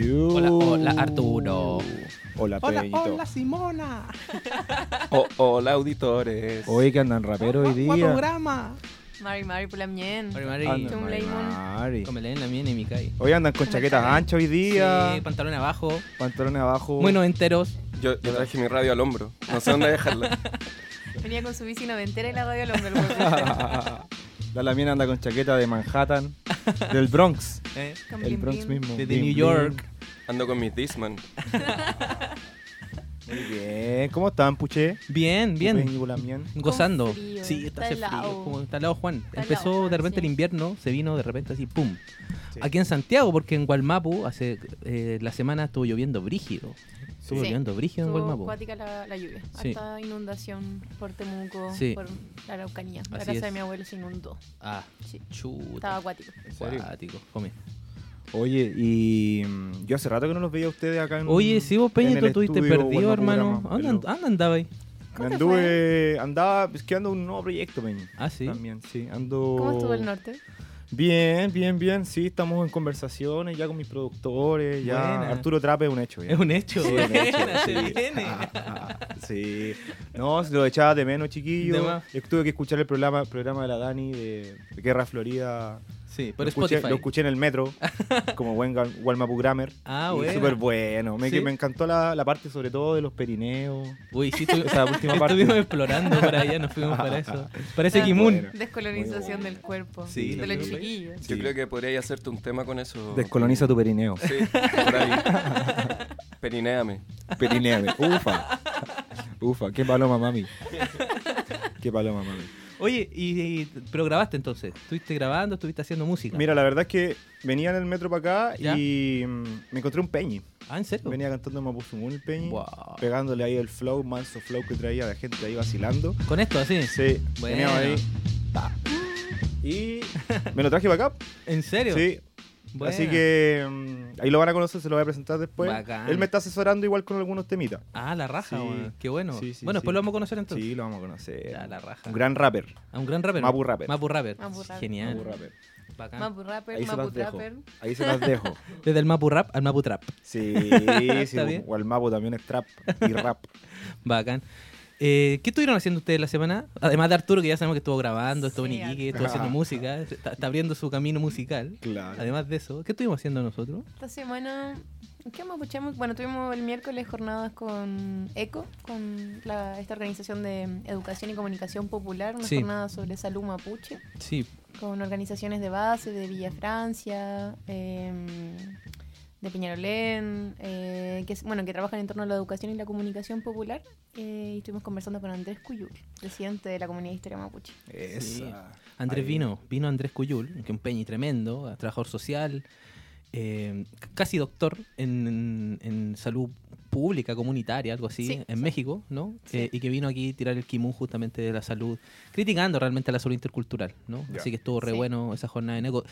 You. Hola, hola, Arturo. Hola, Hola, Peñito. hola Simona. Oh, hola, auditores. Hoy que andan rapero hoy día. programa. Mari Mari por la mien. Mari, Mari. Mari la y mi cae. Hoy andan con chaquetas anchas hoy día. Sí, pantalón abajo. Pantalones abajo. Muy noventeros. Yo, yo traje mi radio al hombro. No sé dónde dejarla. Venía con su bici noventera y la radio al hombro. La Lamien anda con chaqueta de Manhattan. del Bronx. ¿eh? El Bronx mismo. Desde Bling, New. York. Ando con mis Disman. Muy bien. ¿Cómo están, Puché? Bien, bien. Gozando. frío, Sí, está, está hace helado. frío. Como está al lado Juan. Está Empezó helado, de repente sí. el invierno, se vino de repente así, pum. Sí. Aquí en Santiago, porque en Gualmapu hace eh, la semana estuvo lloviendo brígido. Estuvo Sí. lloviendo brígido en Estuvo Gualmapu. acuática la, la lluvia. Sí. Harta inundación por Temuco, Sí. por la Araucanía. La Así casa es. de mi abuelo se inundó. Ah, Sí. chuta. Estaba acuático. serio? Acuático. Come. Oye, y mm, yo hace rato que no los veía a ustedes acá en Oye, si vos, Peña, en tú estuviste estudio perdido, hermano. ¿Dónde and- dónde andaba ahí? ¿Cómo te Anduve, andaba pesqueando un nuevo proyecto, Peñi. Ah, sí. También, sí. Ando... ¿Cómo estuvo el norte? Bien, bien, bien. Sí, estamos en conversaciones ya con mis productores. Ya Buena. Arturo Trape es un hecho. Ya. Es un hecho. Sí, un hecho, se viene. sí. No, lo echaba de menos, chiquillo. Yo tuve que escuchar el programa, programa de la Dani de, de Guerra Florida. Sí, por lo, escuché, Spotify. lo escuché en el metro, como buen Walmapu Grammar. Ah, bueno. Súper bueno. Me, ¿Sí? me encantó la, la parte sobre todo de los perineos. Uy, sí, tu- Esa última parte. estuvimos explorando para allá, nos fuimos para eso. Parece Ah, Kimun. bueno. Descolonización del cuerpo. Sí, de lo los chiquillos. Yo creo que podría hacerte un tema con eso. Descoloniza tu perineo. Sí, por ahí. Perinéame. Perineame. Ufa. Ufa. Qué paloma, mami. Qué paloma, mami. Oye, y, y- pero grabaste entonces. ¿Estuviste grabando? ¿Estuviste haciendo música? Mira, la verdad es que venía en el metro para acá ¿Ya? y mm, me encontré un Peñi. Ah, ¿en serio? Venía cantando Mapuzungún el Peñi, Wow. pegándole ahí el flow, manso flow que traía la gente ahí vacilando. Con esto, así. Sí, Bueno. venía ahí. ta. Y me lo traje para acá. ¿En serio? Sí. Así que mm, ahí lo van a conocer, se lo voy a presentar después. Bacán. Él me está asesorando igual con algunos temitas. Ah, la raja, Sí. Qué bueno. Sí, sí, bueno, sí. después lo vamos a conocer entonces. Sí, lo vamos a conocer. Ya, la raja. Un gran rapper. A un gran rapper. Mapu rapper. Mapu rapper. Mapu rapper. Genial. Mapu rapper. Bacán. Mapu Rapper, Ahí se Mapu las dejo. Trapper. Ahí se las dejo. Desde el Mapu rap al Mapu trap. Sí, sí. O el Mapu también es trap y rap. Bacán. Eh, ¿Qué estuvieron haciendo ustedes la semana? Además de Arturo, que ya sabemos que estuvo grabando, estuvo en Iquique, estuvo haciendo Arturo. música, está, está abriendo su camino musical. Claro. Además de eso, ¿qué estuvimos haciendo nosotros? Esta semana, ¿qué más escuchamos? Bueno, tuvimos el miércoles jornadas con ECO, con la- esta organización de Educación y Comunicación Popular, una Sí. jornada sobre salud mapuche, Sí, con organizaciones de base de Villa Francia, em, de Peñarolén, eh, que, bueno, que trabajan en torno a la educación y la comunicación popular. eh, y estuvimos conversando con Andrés Cuyul, presidente de la Comunidad de Historia Mapuche. Esa. Andrés Ahí. vino, vino Andrés Cuyul, que es un peñi tremendo, trabajador social, eh, casi doctor en, en salud pública, comunitaria, algo así, Sí, en sí. México, ¿no? Sí. Eh, y que vino aquí a tirar el kimun justamente de la salud, criticando realmente la salud intercultural, ¿no? Así que estuvo re Sí. bueno esa jornada de nego.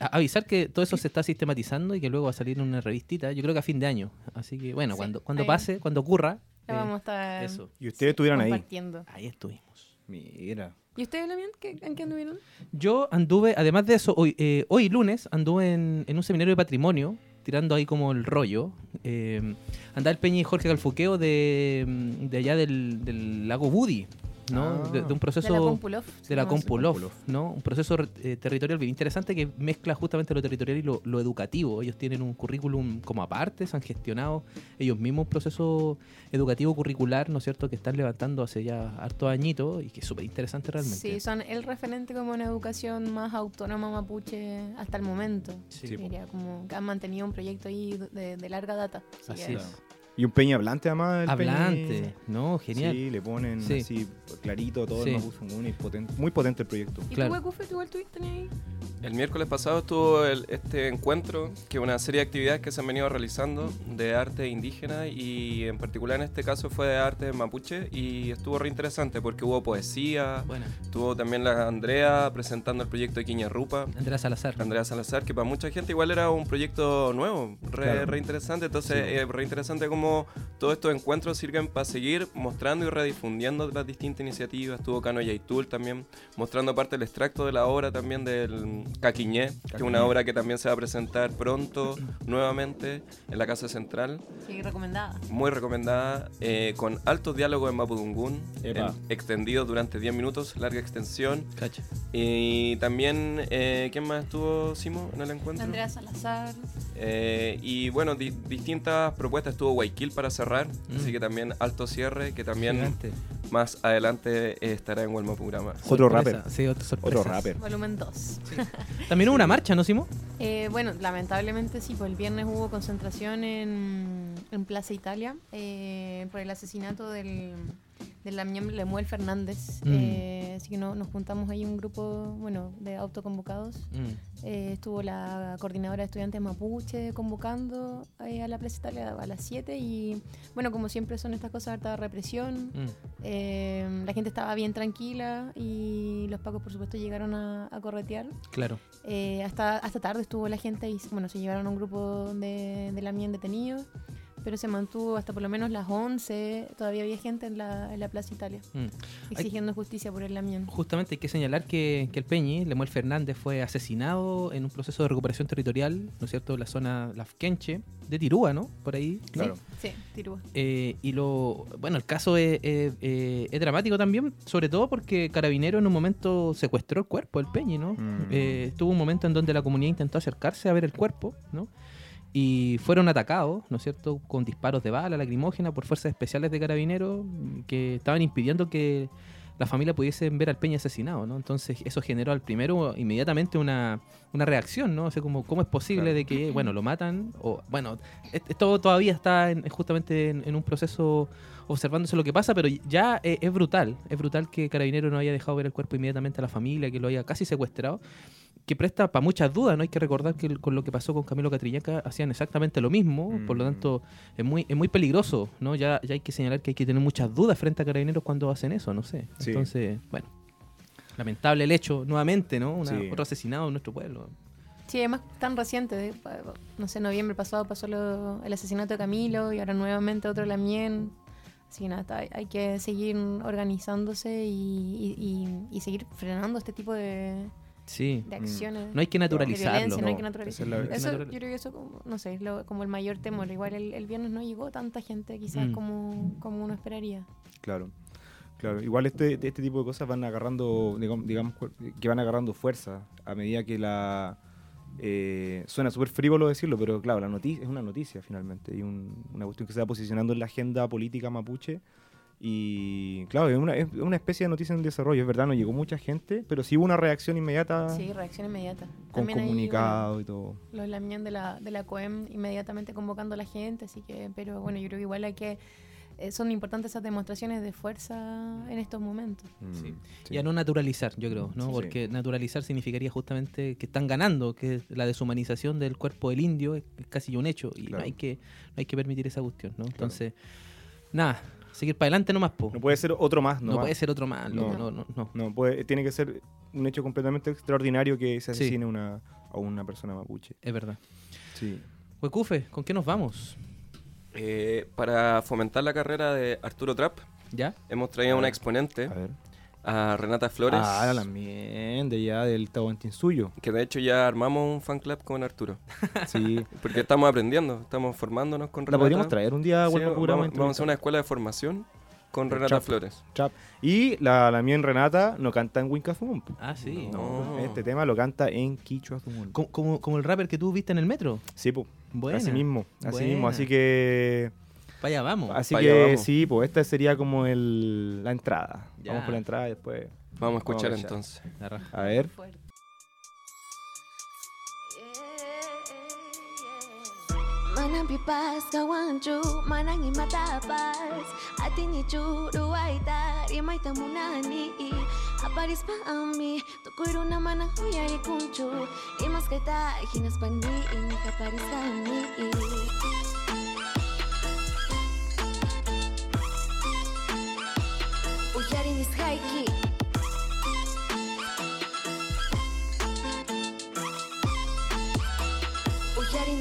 Avisar que todo eso se está sistematizando y que luego va a salir en una revistita, yo creo que a fin de año. Así que bueno, Sí, cuando, cuando ahí. pase, cuando ocurra, La eh, vamos a estar eso. Y ustedes estuvieron ahí. compartiendo. ahí estuvimos. Mira. ¿Y ustedes, Damián? ¿Qué, ¿En qué anduvieron? Yo anduve, además de eso, hoy, eh, hoy lunes anduve en, en un seminario de patrimonio, tirando ahí como el rollo. Eh, andaba el Peñi Jorge Galfuqueo de, de allá del, del lago Budi, ¿no? Ah. De, de un proceso... de la Compulof. de la ¿no? Compulof, Compulof. ¿no? Un proceso eh, territorial bien interesante que mezcla justamente lo territorial y lo, lo educativo. Ellos tienen un currículum como aparte, se han gestionado ellos mismos un proceso educativo curricular, ¿no es cierto?, que están levantando hace ya hartos añitos y que es súper interesante realmente. Sí, son el referente como una educación más autónoma mapuche hasta el momento. Sí. Diría, como que han mantenido un proyecto ahí de, de larga data. Así es. Y un peña hablante además. el Hablante. ¿no? Genial. Sí, le ponen Sí. así clarito todo Sí. el potente, muy potente el proyecto. ¿Y Claro. tú, tú igual tuviste ahí? El miércoles pasado estuvo el- este encuentro, que es una serie de actividades que se han venido realizando de arte indígena y en particular en este caso fue de arte mapuche y estuvo re interesante porque hubo poesía, Buena. estuvo también la Andrea presentando el proyecto de Quiñarrupa. Andrea Salazar. Andrea Salazar, que para mucha gente igual era un proyecto nuevo, re, Claro. re interesante, entonces Sí. es re interesante como cómo todos estos encuentros sirven para seguir mostrando y redifundiendo las distintas iniciativas. Estuvo Cano Yaitul también, mostrando parte del extracto de la obra también del Caquiñé, que es una obra que también se va a presentar pronto, nuevamente, en la Casa Central. Sí, recomendada. Muy recomendada, eh, con altos diálogos en Mapudungún, en- extendidos durante 10 minutos, larga extensión. Cacha. Y también, eh, ¿quién más estuvo, Simo, en el encuentro? Andrea Salazar. Eh, y bueno, di- distintas propuestas. Estuvo Guayaquil para cerrar, Mm. así que también alto cierre, que también Gigante. más adelante eh, estará en Huelmapurama. Otro Sorpresa. rapper. Sí, otro sorpresa. Otro rapper. Volumen 2. También hubo una marcha, ¿no, Simo? Eh, bueno, lamentablemente sí, pues el viernes hubo concentración en, en Plaza Italia eh, por el asesinato del, del Damián Lemuel Fernández. Mm. Eh, así que no- nos juntamos ahí un grupo, bueno, de autoconvocados. Mm. Eh, estuvo la coordinadora de estudiantes mapuche convocando eh, a la Plaza a las 7 y bueno, como siempre son estas cosas, harta represión. Mm. Eh, la gente estaba bien tranquila y los pacos por supuesto llegaron a, a corretear. Claro. Eh, hasta, hasta tarde estuvo la gente y bueno, se llevaron a un grupo de, de la MIEN detenidos, pero se mantuvo hasta por lo menos las 11. Todavía había gente en la, en la Plaza Italia Mm. exigiendo justicia por el Lamien. Justamente hay que señalar que, que el Peñi, Lemuel Fernández, fue asesinado en un proceso de recuperación territorial, ¿no es cierto?, en la zona Lafkenche, de Tirúa, ¿no? Por ahí. Claro. Sí, Tirúa. Eh, y lo bueno, el caso es, es- eh, es dramático también, sobre todo porque Carabinero en un momento secuestró el cuerpo del Peñi, ¿no? Mm. Eh, tuvo un momento en donde la comunidad intentó acercarse a ver el cuerpo, ¿no? Y fueron atacados, ¿no es cierto?, con disparos de bala lacrimógena por fuerzas especiales de Carabineros que estaban impidiendo que la familia pudiese ver al Peña asesinado, ¿no? Entonces eso generó al primero inmediatamente una, una reacción, ¿no? O sea, como, ¿cómo es posible Claro. de que, bueno, lo matan? O, bueno, es- esto todavía está en- justamente en, en un proceso observándose lo que pasa, pero ya es, es brutal, es brutal que Carabinero no haya dejado ver el cuerpo inmediatamente a la familia, que lo haya casi secuestrado, que presta para muchas dudas, ¿no? Hay que recordar que el- con lo que pasó con Camilo Catrillaca hacían exactamente lo mismo, por lo Mm. tanto es muy, es muy peligroso, ¿no? Ya, ya hay que señalar que hay que tener muchas dudas frente a Carabineros cuando hacen eso, no sé. Sí. Entonces, bueno, lamentable el hecho, nuevamente, ¿no? Una- Sí. Otro asesinado en nuestro pueblo. Sí, además tan reciente, pa- no sé, noviembre pasado pasó lo- el asesinato de Camilo y ahora nuevamente otro Lamien. Así que nada, está- hay que seguir organizándose y, y- y- y seguir frenando este tipo de, Sí. de acciones. No hay que naturalizarlo. violencia, no hay que No, naturalizarlo. es Eso, Natural- yo creo que eso, como, no sé, es lo- como el mayor temor. Igual el, el viernes no llegó tanta gente, quizás Mm. como, como uno esperaría. Claro. Claro, igual este, este tipo de cosas van agarrando, digamos, digamos, que van agarrando fuerza a medida que la... eh, suena súper frívolo decirlo, pero claro, la noticia es una noticia finalmente y un- una cuestión que se va posicionando en la agenda política mapuche y claro, es una, es una especie de noticia en desarrollo, es verdad, no llegó mucha gente, pero sí hubo una reacción inmediata Sí, reacción inmediata. con También comunicado y todo. los Lamien de la, de la COEM inmediatamente convocando a la gente, así que, pero bueno, yo creo que igual hay que, eh, son importantes esas demostraciones de fuerza en estos momentos. Mm, Sí. sí. Y a no naturalizar, yo creo, ¿no? Sí. Porque naturalizar significaría justamente que están ganando, que la deshumanización del cuerpo del indio es, casi un hecho y no hay que no hay que permitir esa cuestión, ¿no? Entonces, nada, seguir para adelante nomás, po. No puede ser otro más, No, no, puede ser otro más, no, No. no, no. no. No, puede, tiene que ser un hecho completamente extraordinario que se Sí. asesine una, a una persona mapuche. Es verdad. Sí. Huecufe, ¿con qué nos vamos? Eh, para fomentar la carrera de Arturo Trapp, ¿Ya? hemos traído A una exponente, A ver. A Renata Flores, Ah, también, de ya del Tahuantín suyo. que de hecho ya armamos un fan club con Arturo. Sí. Porque estamos aprendiendo, estamos formándonos con La Renata. podríamos traer un día Sí, bueno, vamos, vamos a hacer una escuela de formación con Renata. Flores. Trap. Y la, la mía en Renata no canta en Winkafum. Ah, sí. No. Este tema lo canta en Quichua. Como, como, como el rapper que tú viste en el metro. Sí, pues. Así mismo. Así mismo. Así que. Para allá vamos. Así pa' que vamos. sí, pues esta sería como el, la entrada. Ya. Vamos por la entrada y después. Vamos a escuchar Vamos a entonces. La raja. A ver. Fuerte. Manang pipas kawanchu, manang imatapas Ati ni churu aita, rimay tamunani Aparis pa ami, tukuro naman ang huyay kunchu Imas kita, hinas pani, getting this high key. Oh, We're getting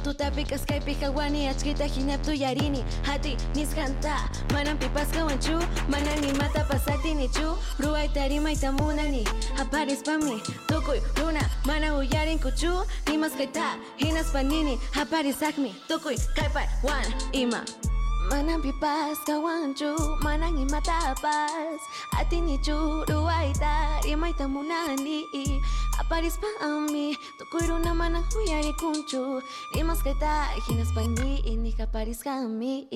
tu tapi kaskai pi hawani achkita hinap tu yarini. Hati nishanta manan pipas kawanchu. Manan ni mata pasati ruai tarima itamuna ni aparis pami tukui runa mana uyarin kuchu nimas kaita hinas panini aparis akmi tukui kaipai one ima. Manang pipas kawanchu, manang imatapas Atini churu aita, rimay tamunani Aparis pa ami, tukuro na manang huyari kunchu. Rimas kaita, hinas pani, ini kaparis kami.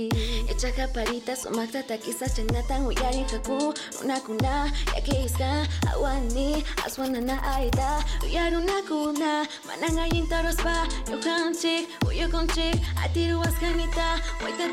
Echa kaparita, sumakta takisa chanatan huyari kaku Una kuna, yakiska, awani, aswana na aita. Uyaru na kuna, manang ayin taros pa Yukanchik, uyukonchik, atiru askanita. Waita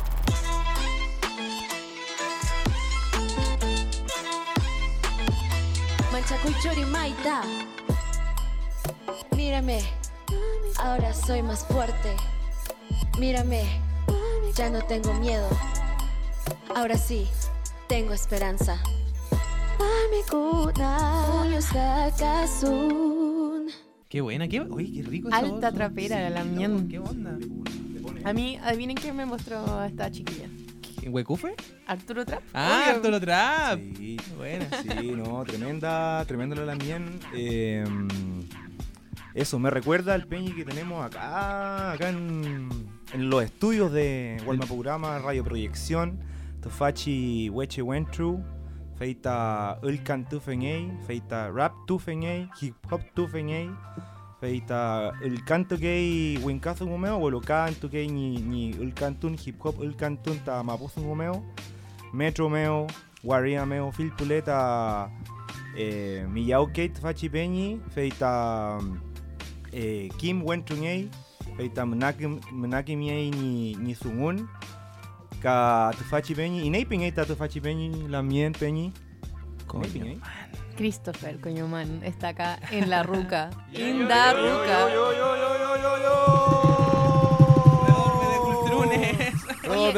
Manchakuy chori maita Mírame, ahora soy más fuerte. Mírame, ya no tengo miedo. Ahora sí, tengo esperanza. Qué buena, qué, uy, qué rico esa Alta voz. trapera, la mien. ¿Qué onda? A mí, adivinen quién me mostró esta chiquilla. ¿En Huecufe? Arturo Trap. Ah, obvio. Arturo Trap. Sí, Buena. sí, no, tremenda, tremenda la Lamien. Eh, eso, me recuerda al peñi que tenemos acá, acá en, en los estudios de Walma Programa, Radio Proyección, Tofachi Weche Wentru, feita Ulkan Tufenei, feita Rap Tufenei, Hip Hop Tufenei, feita Ulkan Tukei Winkazu Gumeo, Wolokan Tukei ni, ni Ulkan Tun, Hip Hop Ulkan Tun ta Mapuzu Gumeo, Metro Meo, Waria Meo, Filpuleta, eh, Miyao Kate Fachi Peñi, feita eh, Kim Wentungei, feita Mnaki Miei ni, ni Sungun, ka Tufachi Peñi, y Nei Pingei ta Tufachi Peñi, la Mien Peñi. Coño. Christopher Coñoman está acá en la ruca. en la ruca. Oye,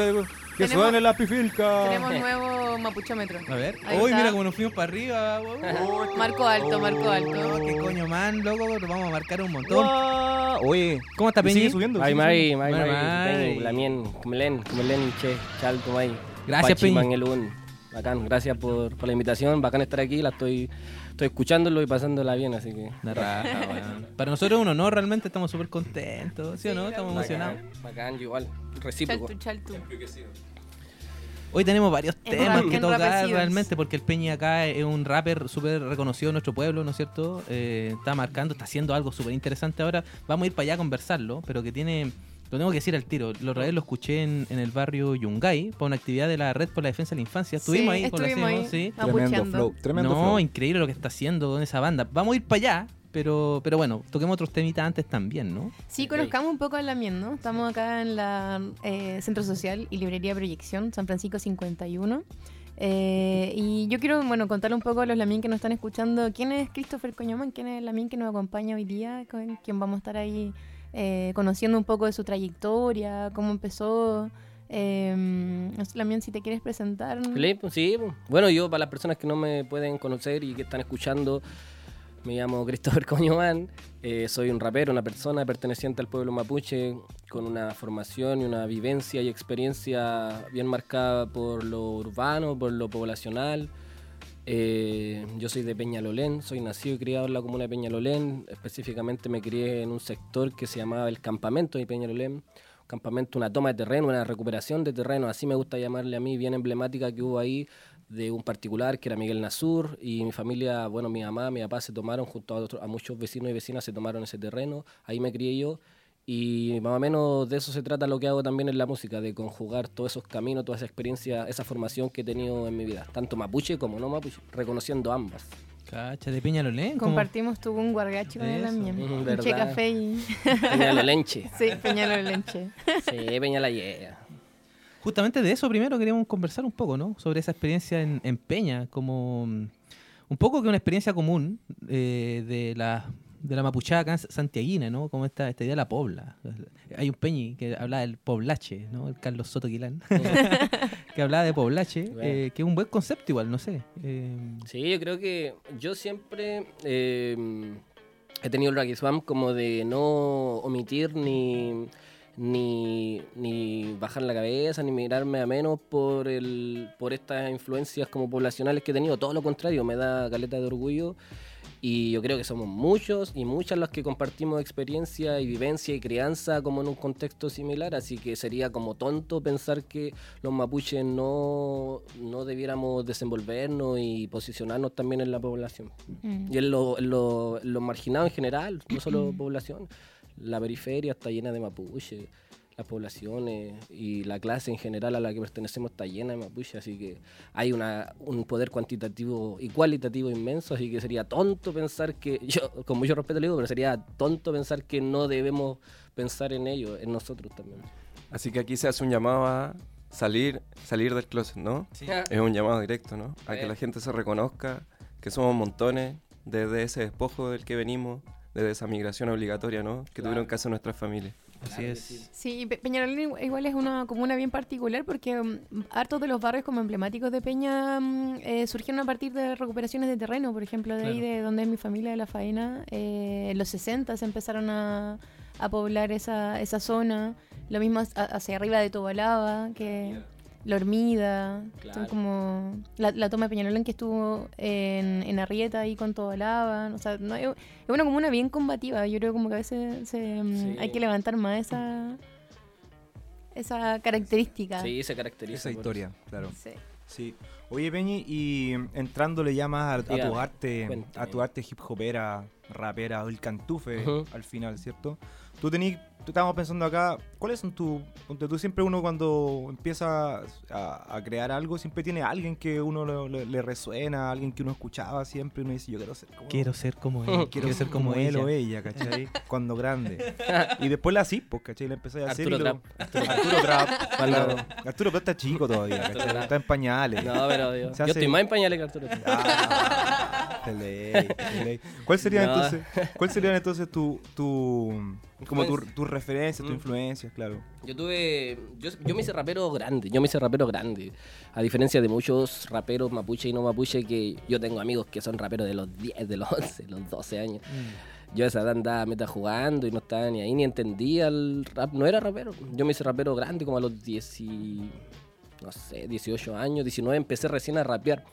Que tenemos- suene la pifilca. Tenemos nuevo mapuchómetro. A ver. Ahí Uy, está. mira cómo nos fuimos para arriba. weón. Marco alto, marco Oh, alto. qué coño man, loco, nos vamos a marcar un montón. Guau. Oye, ¿Cómo está Peñi? sigue subiendo. Sigue mai, mai Mai. Peñi, Lamien, Kumelen, Kumelen, che, chal, tumay. Gracias, Peñi. Bacán, gracias por, por la invitación, bacán estar aquí, la estoy, estoy escuchándolo y pasándola bien, así que... Una raja. Para nosotros es un honor, realmente estamos súper contentos, ¿sí o no? Estamos emocionados. Bacán, igual, Chaltu, recíproco. chaltu. Hoy tenemos varios En temas rap- que tocar realmente, porque el Peña acá es un rapper súper reconocido en nuestro pueblo, ¿no es cierto? Eh, está marcando, está haciendo algo súper interesante ahora. Vamos a ir para allá a conversarlo, pero que tiene, lo tengo que decir al tiro. Lo otra vez lo escuché en, en el barrio Yungay, para una actividad de la Red por la Defensa de la Infancia. Estuvimos Sí, ahí con la ahí. sí. Tremendo flow, tremendo no, flow. increíble lo que está haciendo con esa banda. Vamos a ir para allá, pero, pero bueno, toquemos otros temitas antes también, ¿no? Sí, conozcamos un poco a la mien, ¿no? Estamos acá en la eh, Centro Social y Librería Proyección, San Francisco 51. Eh, y yo quiero, bueno, contarle un poco a los Lamien que nos están escuchando quién es Christopher Coñoman, quién es el Lamien que nos acompaña hoy día, con quien vamos a estar ahí eh, conociendo un poco de su trayectoria, cómo empezó. Eh, si te quieres presentar. Pues, sí, pues. bueno, yo para las personas que no me pueden conocer y que están escuchando, me llamo Christopher Coñoman, eh, soy un rapero, una persona perteneciente al pueblo mapuche, con una formación y una vivencia y experiencia bien marcada por lo urbano, por lo poblacional. Eh, yo soy de Peñalolén, soy nacido y criado en la comuna de Peñalolén, específicamente me crié en un sector que se llamaba el campamento de Peñalolén, un campamento, una toma de terreno, una recuperación de terreno, así me gusta llamarle a mí, bien emblemática que hubo ahí de un particular que era Miguel Nasur y mi familia, bueno, mi mamá, mi papá se tomaron junto a, otro- a muchos vecinos y vecinas se tomaron ese terreno, ahí me crié yo y más o menos de eso se trata lo que hago también en la música, de conjugar todos esos caminos, toda esa experiencia, esa formación que he tenido en mi vida, tanto mapuche como no mapuche, reconociendo ambas. Cacha, de Peñalolén. Compartimos tu un guargachi con Un verdad. che café y... Peñalolenche. sí, Peñalolén Che. Sí, Peña la Yea. Justamente de eso primero queríamos conversar un poco, ¿no? Sobre esa experiencia en, en Peña, como mm, un poco que una experiencia común eh, de la de la mapuchada acá santiaguina, ¿no? Como esta, esta idea de la pobla. Hay un peñi que habla del poblache, ¿no? El Carlos Soto Quilán, que hablaba de poblache, Bueno. eh, que es un buen concepto igual, no sé. Eh, Sí, yo creo que yo siempre eh, he tenido el raquiswam como de no omitir ni, ni, ni bajar la cabeza, ni mirarme a menos por, el, por estas influencias como poblacionales que he tenido. Todo lo contrario, me da caleta de orgullo. Y yo creo que somos muchos y muchas los que compartimos experiencia y vivencia y crianza como en un contexto similar, así que sería como tonto pensar que los mapuches no, no debiéramos desenvolvernos y posicionarnos también en la población. Mm. Y en lo, en lo- los marginados en general, no solo población. La periferia está llena de mapuche, las poblaciones y la clase en general a la que pertenecemos está llena de mapuche, así que hay una, un poder cuantitativo y cualitativo inmenso, así que sería tonto pensar que, yo con mucho respeto le digo, pero sería tonto pensar que no debemos pensar en ello, en nosotros también. Así que aquí se hace un llamado a salir, salir del closet, ¿no? Es un llamado directo, ¿no? A que Sí. la gente se reconozca que somos montones desde ese despojo del que venimos, desde esa migración obligatoria, ¿no? Que Claro. tuvieron que hacer nuestras familias. Así Claro es. sí. Sí, Pe- Peñalolén igu- igual es una comuna bien particular porque mm, hartos de los barrios como emblemáticos de Peña mm, eh, surgieron a partir de recuperaciones de terreno, por ejemplo, de ahí de donde es mi familia de La Faena. eh, en los 60 se empezaron a, a poblar esa, esa zona. Lo mismo hacia- hacia arriba de Tobalaba, que La Hormida, son como la, la toma de Peñalolén que estuvo en, en Arrieta ahí con Tobalaba. O sea, no, es una comuna bien combativa. Yo creo como que a veces se, mm, Sí. hay que levantar más esa esa característica. Sí, se caracteriza. Esa historia, claro. Sí. Sí. Oye, Peñi, y entrándole ya más a, a tu arte, cuéntame. a tu arte hip hopera, rapera, o el cantufe al final, ¿cierto? Tú tenías, tú estábamos pensando acá, ¿cuáles son tus, tú siempre uno cuando empieza a, a crear algo, siempre tiene alguien que uno lo- le, le resuena, alguien que uno escuchaba siempre, uno dice, yo quiero ser como Quiero ser como él, quiero ser como, él o ella, ¿cachai? Cuando grande. Y después la así, pues, ¿cachai? La empecé a hacer. Arturo y Trap. Arturo, Arturo Trap. Claro. Arturo Trap está chico todavía, ¿cachai? Trap. Está en pañales. No, pero yo, Se yo estoy más en pañales que Arturo. Ah, de ley, de ley. ¿Cuál sería No. entonces, cuál serían entonces tu, tu como tu, Influencia. tus referencias, tus Mm. influencias, claro? Yo tuve. Yo, yo me hice rapero grande. Yo me hice rapero grande. A diferencia de muchos raperos mapuche y no mapuche, que yo tengo amigos que son raperos de los 10, de los 11, los 12 años. Yo a esa edad andaba meta jugando y no estaba ni ahí, ni entendía el rap. No era rapero. Yo me hice rapero grande como a los 10. y- No sé, 18 años, 19, empecé recién a rapear.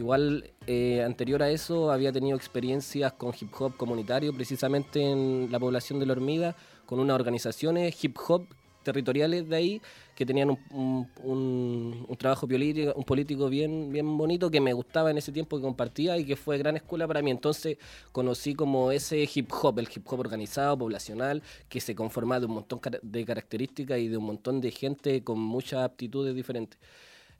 Igual, eh, anterior a eso, había tenido experiencias con hip hop comunitario, precisamente en la población de la Hormiga, con unas organizaciones hip hop territoriales de ahí que tenían un, trabajo político, bien, bien bonito que me gustaba en ese tiempo que compartía y que fue gran escuela para mí. Entonces conocí como ese hip hop, el hip hop organizado, poblacional, que se conforma de un montón de características y de un montón de gente con muchas aptitudes diferentes.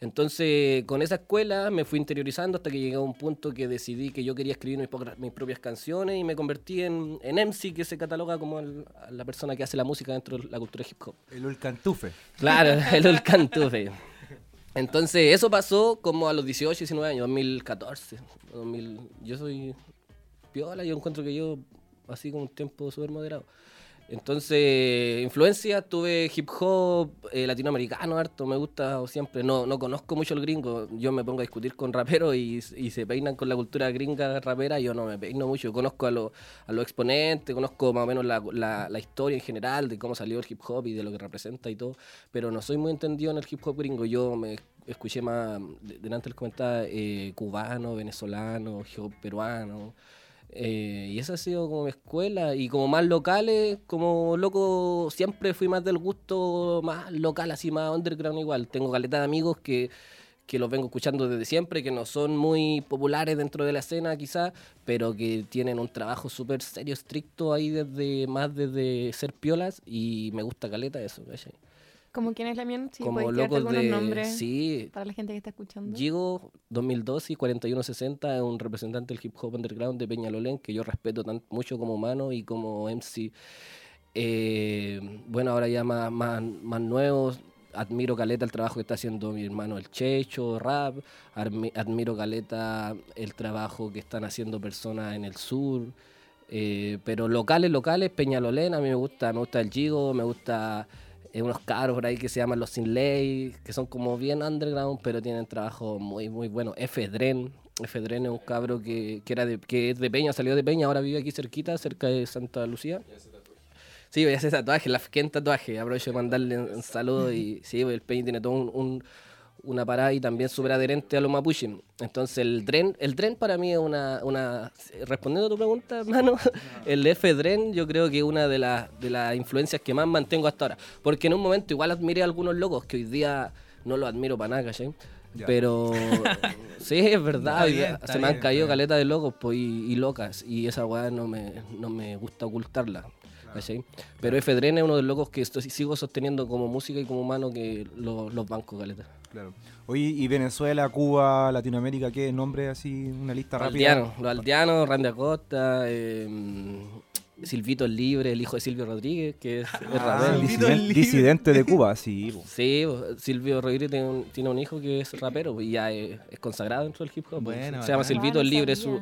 Entonces, con esa escuela me fui interiorizando hasta que llegué a un punto que decidí que yo quería escribir mis, mis propias canciones y me convertí en, en MC, que se cataloga como el- la persona que hace la música dentro de la cultura hip hop. El Ulcantufe. Claro, el del cantufe. Entonces, eso pasó como a los 18, 19 años, 2014. 2000, yo soy piola, yo encuentro que yo, así con un tiempo súper moderado. Entonces, influencia, tuve hip hop eh, latinoamericano harto, me gusta siempre. No, no conozco mucho el gringo, yo me pongo a discutir con raperos y, se peinan con la cultura gringa rapera, yo no me peino mucho. Conozco a, los a los exponentes, conozco más o menos la, la- la historia en general de cómo salió el hip hop y de lo que representa y todo, pero no soy muy entendido en el hip hop gringo. Yo me escuché más, de- delante les comentaba, eh, cubano, venezolano, peruano. Eh, y esa ha sido como mi escuela. Y como más locales, como loco, siempre fui más del gusto más local, así más underground igual. Tengo caleta de amigos que, que los vengo escuchando desde siempre, que no son muy populares dentro de la escena quizás, pero que tienen un trabajo súper serio, estricto ahí desde más desde ser piolas y me gusta caleta eso, ¿cachai? Como quién es la mía, si como locos de... nombres Sí, para la gente que está escuchando. Gigo 2012 y 4160 es un representante del hip hop underground de Peñalolén que yo respeto tan, mucho como humano y como MC. Eh, bueno, ahora ya más, más, más nuevos. admiro caleta el trabajo que está haciendo mi hermano el Checho, rap, admiro caleta el trabajo que están haciendo personas en el sur, eh, pero locales, locales, Peñalolén, a mí me gusta, me gusta el Gigo, me gusta eh, unos caros por ahí que se llaman los Sin Ley, que son como bien underground, pero tienen trabajo muy, muy bueno. F. Dren, F. Dren es un cabro que, que era de, que es de Peña, salió de Peña, ahora vive aquí cerquita, cerca de Santa Lucía. Sí, voy a hacer tatuaje, la en tatuaje. Aprovecho de mandarle un, un saludo y sí, el Peña tiene todo un, un- una parada y también súper adherente a los mapuches. Entonces el Dren, el Dren para mí es una, una respondiendo a tu pregunta, hermano, el F Dren yo creo que es una de las de las influencias que más mantengo hasta ahora. Porque en un momento igual admiré a algunos locos que hoy día no los admiro para nada, ¿cachai? Ya. Pero sí, es verdad, bien, se me han caído caletas de locos pues, y, y locas y esa weá no me, no me gusta ocultarla. ¿Cachai? Pero F. Dren es uno de los locos que estoy- sigo sosteniendo como música y como humano que lo- los bancos, caleta. Claro. Oye, ¿y Venezuela, Cuba, Latinoamérica, qué nombre así? Una lista rápida. Aldeano, los aldeanos, Randy Acosta, eh, Silvito el Libre, el hijo de Silvio Rodríguez, que es, es Ah, rapero. Silvito disiden- el libre. disidente de Cuba, sí. Sí, bo, Silvio Rodríguez tiene un, tiene un hijo que es rapero y ya es, es consagrado dentro del hip hop. Bueno, se llama. Silvito Ah, el Libre, es su,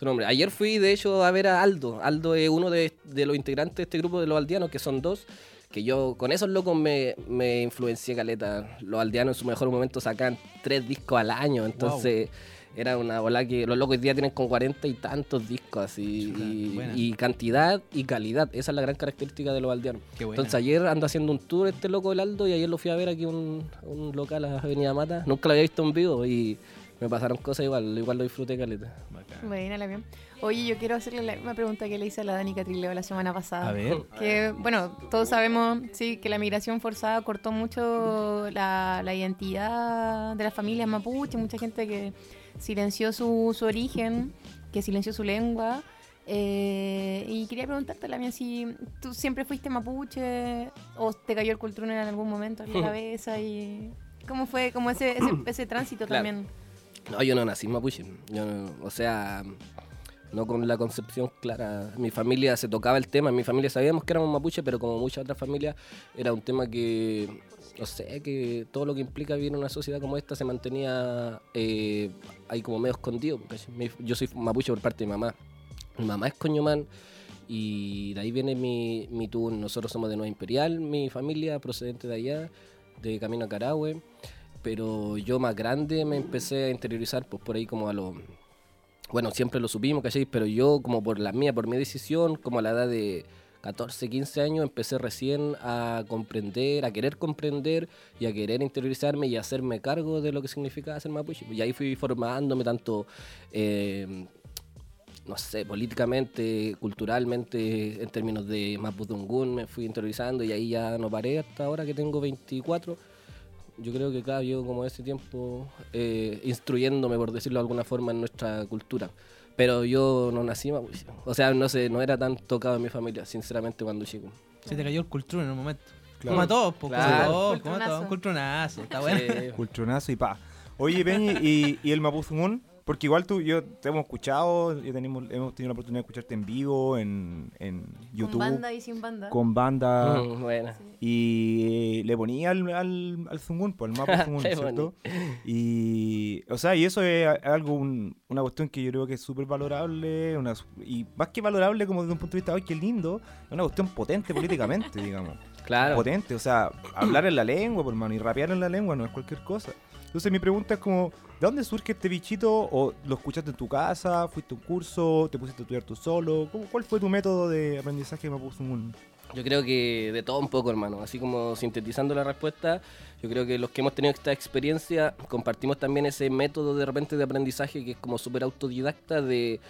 nombre. Ayer fui, de hecho, a ver a Aldo. Aldo es uno de, de los integrantes de este grupo de los aldeanos, que son dos. Que yo con esos locos me, me influencié caleta. Los aldeanos en su mejor momento sacan tres discos al año. Entonces era una bola que los locos hoy día tienen con cuarenta y tantos discos así. Chuta, Y, cantidad y calidad. Esa es la gran característica de los aldeanos. Entonces ayer anda haciendo un tour este loco del Aldo y ayer lo fui a ver aquí a un, un local a Avenida Mata. Nunca lo había visto en vivo y me pasaron cosas igual. Igual lo disfruté caleta. Bacán. Buena la bien. Oye, yo quiero hacerle la misma pregunta que le hice a la Dani Catrileo la semana pasada. A ver. Que, bueno, todos sabemos, sí, que la migración forzada cortó mucho la, la identidad de las familias mapuche, mucha gente que silenció su, su origen, que silenció su lengua. Eh, y quería preguntarte, Lamia, si tú siempre fuiste mapuche o te cayó el cultrón en algún momento en la cabeza y cómo fue como ese, ese, ese tránsito Claro. también. No, yo no nací mapuche. Yo no- o sea, no con la concepción clara. Mi familia se tocaba el tema, en mi familia sabíamos que éramos mapuche, pero como muchas otras familias, era un tema que, no sé, que todo lo que implica vivir en una sociedad como esta se mantenía eh, ahí como medio escondido. Yo soy mapuche por parte de mi mamá. Mi mamá es coñomán y de ahí viene mi, mi tour. Nosotros somos de Nueva Imperial, mi familia procedente de allá, de Camino a Carahue pero yo más grande me empecé a interiorizar pues por ahí como a lo bueno siempre lo supimos ¿cachai? pero yo como por la mía por mi decisión como a la edad de 14, 15 años empecé recién a comprender, a querer comprender y a querer interiorizarme y hacerme cargo de lo que significaba ser mapuche. Y ahí fui formándome tanto, eh, no sé, políticamente, culturalmente, en términos de Mapudungún, me fui interiorizando y ahí ya no paré hasta ahora que tengo 24 yo creo que cada yo como ese tiempo eh, instruyéndome, por decirlo de alguna forma, en nuestra cultura. Pero yo no nací mapuche. O sea, no sé, no era tan tocado en mi familia, sinceramente, cuando chico. Se te cayó el cultrón en un momento. Claro. Como a todos, po, como a Claro. todos, como a todos. Un cultronazo. Está bueno. Sí. Cultronazo y pa. Oye, Peñi, ¿y, y el Mapuzungún? Porque igual tú, yo te hemos escuchado, ya tenemos, hemos tenido la oportunidad de escucharte en vivo, en, en YouTube, Con banda y sin banda. con banda, Mm, bueno. y le ponía al, al, al Zungún, pues al Mapuzungún, Le ¿cierto? Y, o sea, y eso es algo, un- una cuestión que yo creo que es súper valorable, una, y más que valorable como desde un punto de vista, ¡ay, qué lindo! Es una cuestión potente políticamente, digamos. Claro. potente. O sea, hablar en la lengua, por mano, y rapear en la lengua no es cualquier cosa. Entonces mi pregunta es como, ¿de dónde surge este bichito? ¿O lo escuchaste en tu casa? ¿Fuiste a un curso? ¿Te pusiste a estudiar tú solo? ¿Cómo- ¿Cuál fue tu método de aprendizaje Mapuzungún? Yo creo que de todo un poco, hermano. Así como sintetizando la respuesta, yo creo que los que hemos tenido esta experiencia compartimos también ese método de repente de aprendizaje que es como súper autodidacta de...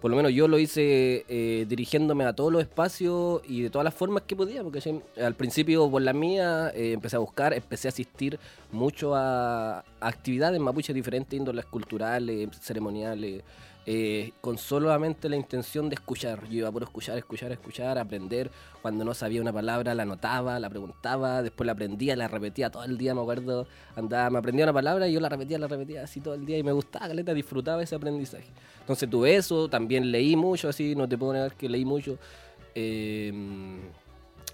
Por lo menos yo lo hice eh, dirigiéndome a todos los espacios y de todas las formas que podía, porque al principio por la mía eh, empecé a buscar, empecé a asistir mucho a, a actividades mapuches diferentes, índoles culturales, ceremoniales, eh, con solamente la intención de escuchar. Yo iba puro escuchar, escuchar, escuchar, aprender. Cuando no sabía una palabra, la anotaba, la preguntaba, después la aprendía, la repetía todo el día, me acuerdo. Andaba, me aprendía una palabra y yo la repetía, la repetía así todo el día y me gustaba, caleta, disfrutaba ese aprendizaje. Entonces tuve eso, también leí mucho, así, no te puedo negar que leí mucho. Eh,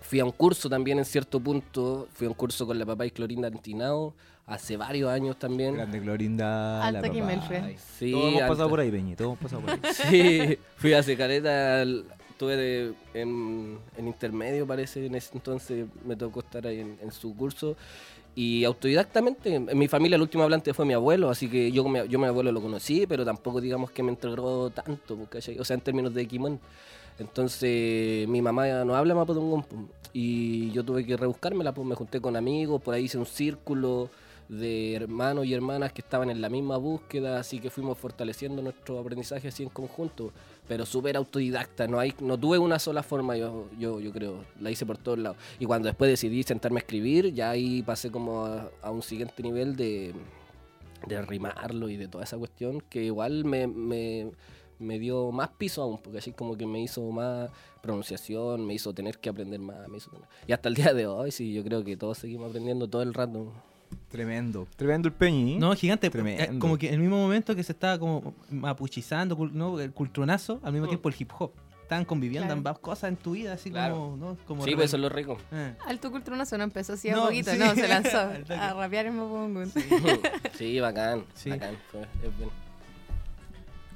fui a un curso también en cierto punto, fui a un curso con la papá y Clorinda Antinao hace varios años también. Grande aquí, papá. Melfred. Sí, Todos hemos pasado por ahí, Peñi, todos hemos pasado por ahí. Sí, fui a Careta, estuve de- en, en intermedio parece, en ese entonces me tocó estar ahí en, en su curso. Y autodidactamente, en mi familia el último hablante fue mi abuelo, así que yo, mi- yo mi abuelo lo conocí, pero tampoco digamos que me entregó tanto, ¿cachai? o sea, en términos de Kimón. Entonces mi mamá ya no habla Mapudungún y yo tuve que rebuscármela, pues me junté con amigos, por ahí hice un círculo de hermanos y hermanas que estaban en la misma búsqueda, así que fuimos fortaleciendo nuestro aprendizaje así en conjunto, pero súper autodidacta, no hay no tuve una sola forma, yo, yo, yo creo, la hice por todos lados. Y cuando después decidí sentarme a escribir, ya ahí pasé como a, a un siguiente nivel de, de rimarlo y de toda esa cuestión, que igual me, me, me dio más piso aún, porque así como que me hizo más pronunciación, me hizo tener que aprender más, me hizo tener- y hasta el día de hoy, sí, yo creo que todos seguimos aprendiendo todo el rato. Tremendo. Tremendo el Peñi. No, gigante. Tremendo. eh, Como que en el mismo momento que se estaba como mapuchizando, cul- ¿no? el cultronazo, al mismo tiempo el hip hop. Estaban conviviendo Claro. ambas cosas en tu vida, así Claro. como, ¿no? Como sí, pues eso es lo rico. Eh. Alto Cultura no empezó así a No, poquito, sí. no, se lanzó a rapear en Mapungun. sí, bacán, Sí. bacán, fue- es bien.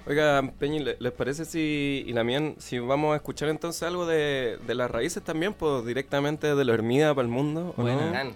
Oiga, Peñi, ¿le- ¿les parece si, y la mía, si vamos a escuchar entonces algo de, de las raíces también, pues directamente de la Hermida para el mundo? ¿o Buena. no?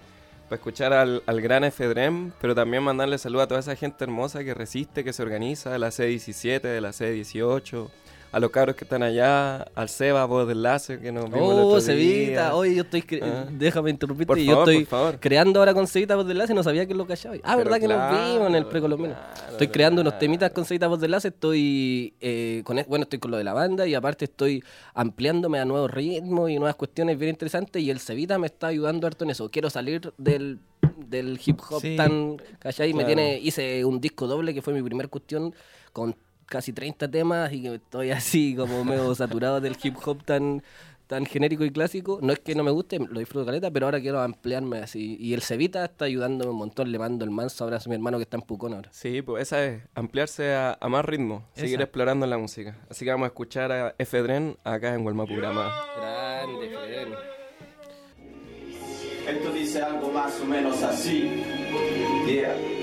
Para escuchar al, al gran Efedrem, pero también mandarle saludos a toda esa gente hermosa que resiste, que se organiza, de la C17, de la C18, a los cabros que están allá, al Seba, voz de enlace, que nos vimos el Oh, otro Cevita, oye, yo estoy. cre- Ah. Déjame interrumpirte. Por yo favor, estoy por favor. creando ahora con Cevita voz de enlace no sabía que lo callaba. Ah, Pero verdad que nos vimos en el precolombino. claro, estoy creando unos temitas con Cevita voz de enlace. Estoy. eh, con, e- bueno, estoy con lo de la banda y aparte estoy ampliándome a nuevos ritmos y nuevas cuestiones bien interesantes. Y el Cevita me está ayudando harto en eso. Quiero salir del, del hip hop Sí. tan. ¿Cachai? Me Claro. tiene, hice un disco doble que fue mi primer cuestión con casi 30 temas y que estoy así como medio saturado del hip hop tan tan genérico y clásico. No es que no me guste, lo disfruto caleta, pero ahora quiero ampliarme así. Y el Cevita está ayudándome un montón, le mando el manso abrazo a mi hermano que está en Pucón ahora. Sí, pues esa es, ampliarse a, a más ritmo, seguir explorando la música. Así que vamos a escuchar a Efedren acá en Huelmapurama. Grande, Fren. Esto dice algo más o menos así. Yeah.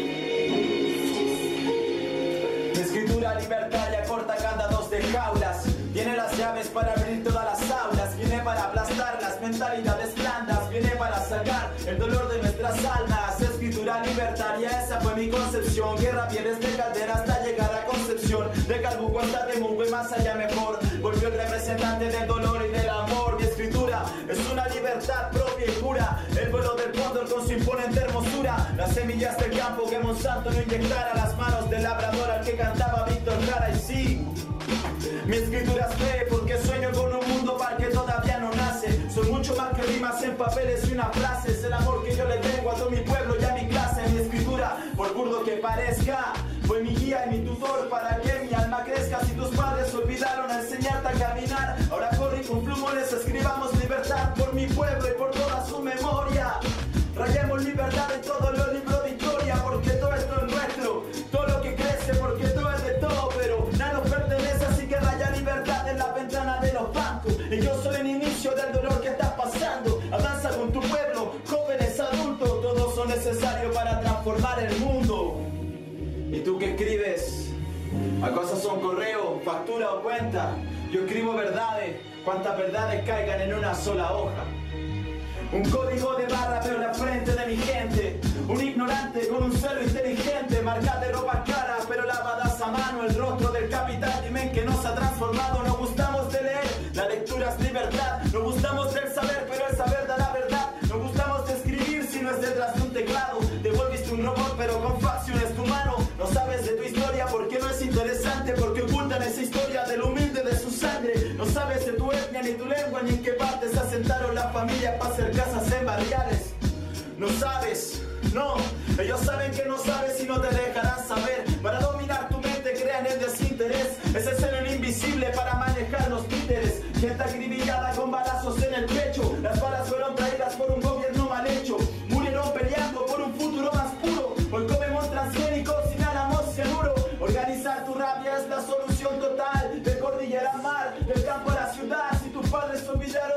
Escritura libertaria corta candados de jaulas. Tiene las llaves para abrir todas las aulas. Viene para aplastar las mentalidades blandas. Viene para sacar el dolor de nuestras almas. Escritura libertaria, esa fue mi concepción. Guerra viene desde Caldera hasta llegar a Concepción. De Calbuco hasta Temuco y más allá mejor. Volvió el representante del dolor y del amor. Mi escritura es una libertad propia El vuelo del cóndor con su imponente hermosura. Las semillas del campo que Monsanto no inyectara. Las manos del labrador al que cantaba Víctor Jara. Y sí, mi escritura es fe porque sueño con un mundo para que todavía no nace. Soy mucho más que rimas en papeles y una frase. Es el amor que yo le tengo a todo mi pueblo y ¿Acaso son correo, factura o cuenta? Yo escribo verdades, cuantas verdades caigan en una sola hoja. Un código de barra veo la frente de mi gente. Un ignorante con un celo inteligente. Marca de ropa cara, pero lavadas a mano. El rostro del capitán Dimen que nos ha transformado. No gustamos de leer, la lectura es libertad. Ni en qué parte se asentaron las familias para hacer casas en barriales. No sabes, no, ellos saben que no sabes y no te dejarán saber. Para dominar tu mente crean el desinterés. Ese es el invisible para manejar los títeres. Gente acribillada con balazos en el pecho. Las balas fueron traídas por un gobierno mal hecho. Murieron peleando por un futuro más puro. Hoy comemos transgénicos, inhalamos cianuro. Organizar tu rabia es la solución total. De cordillera a mar,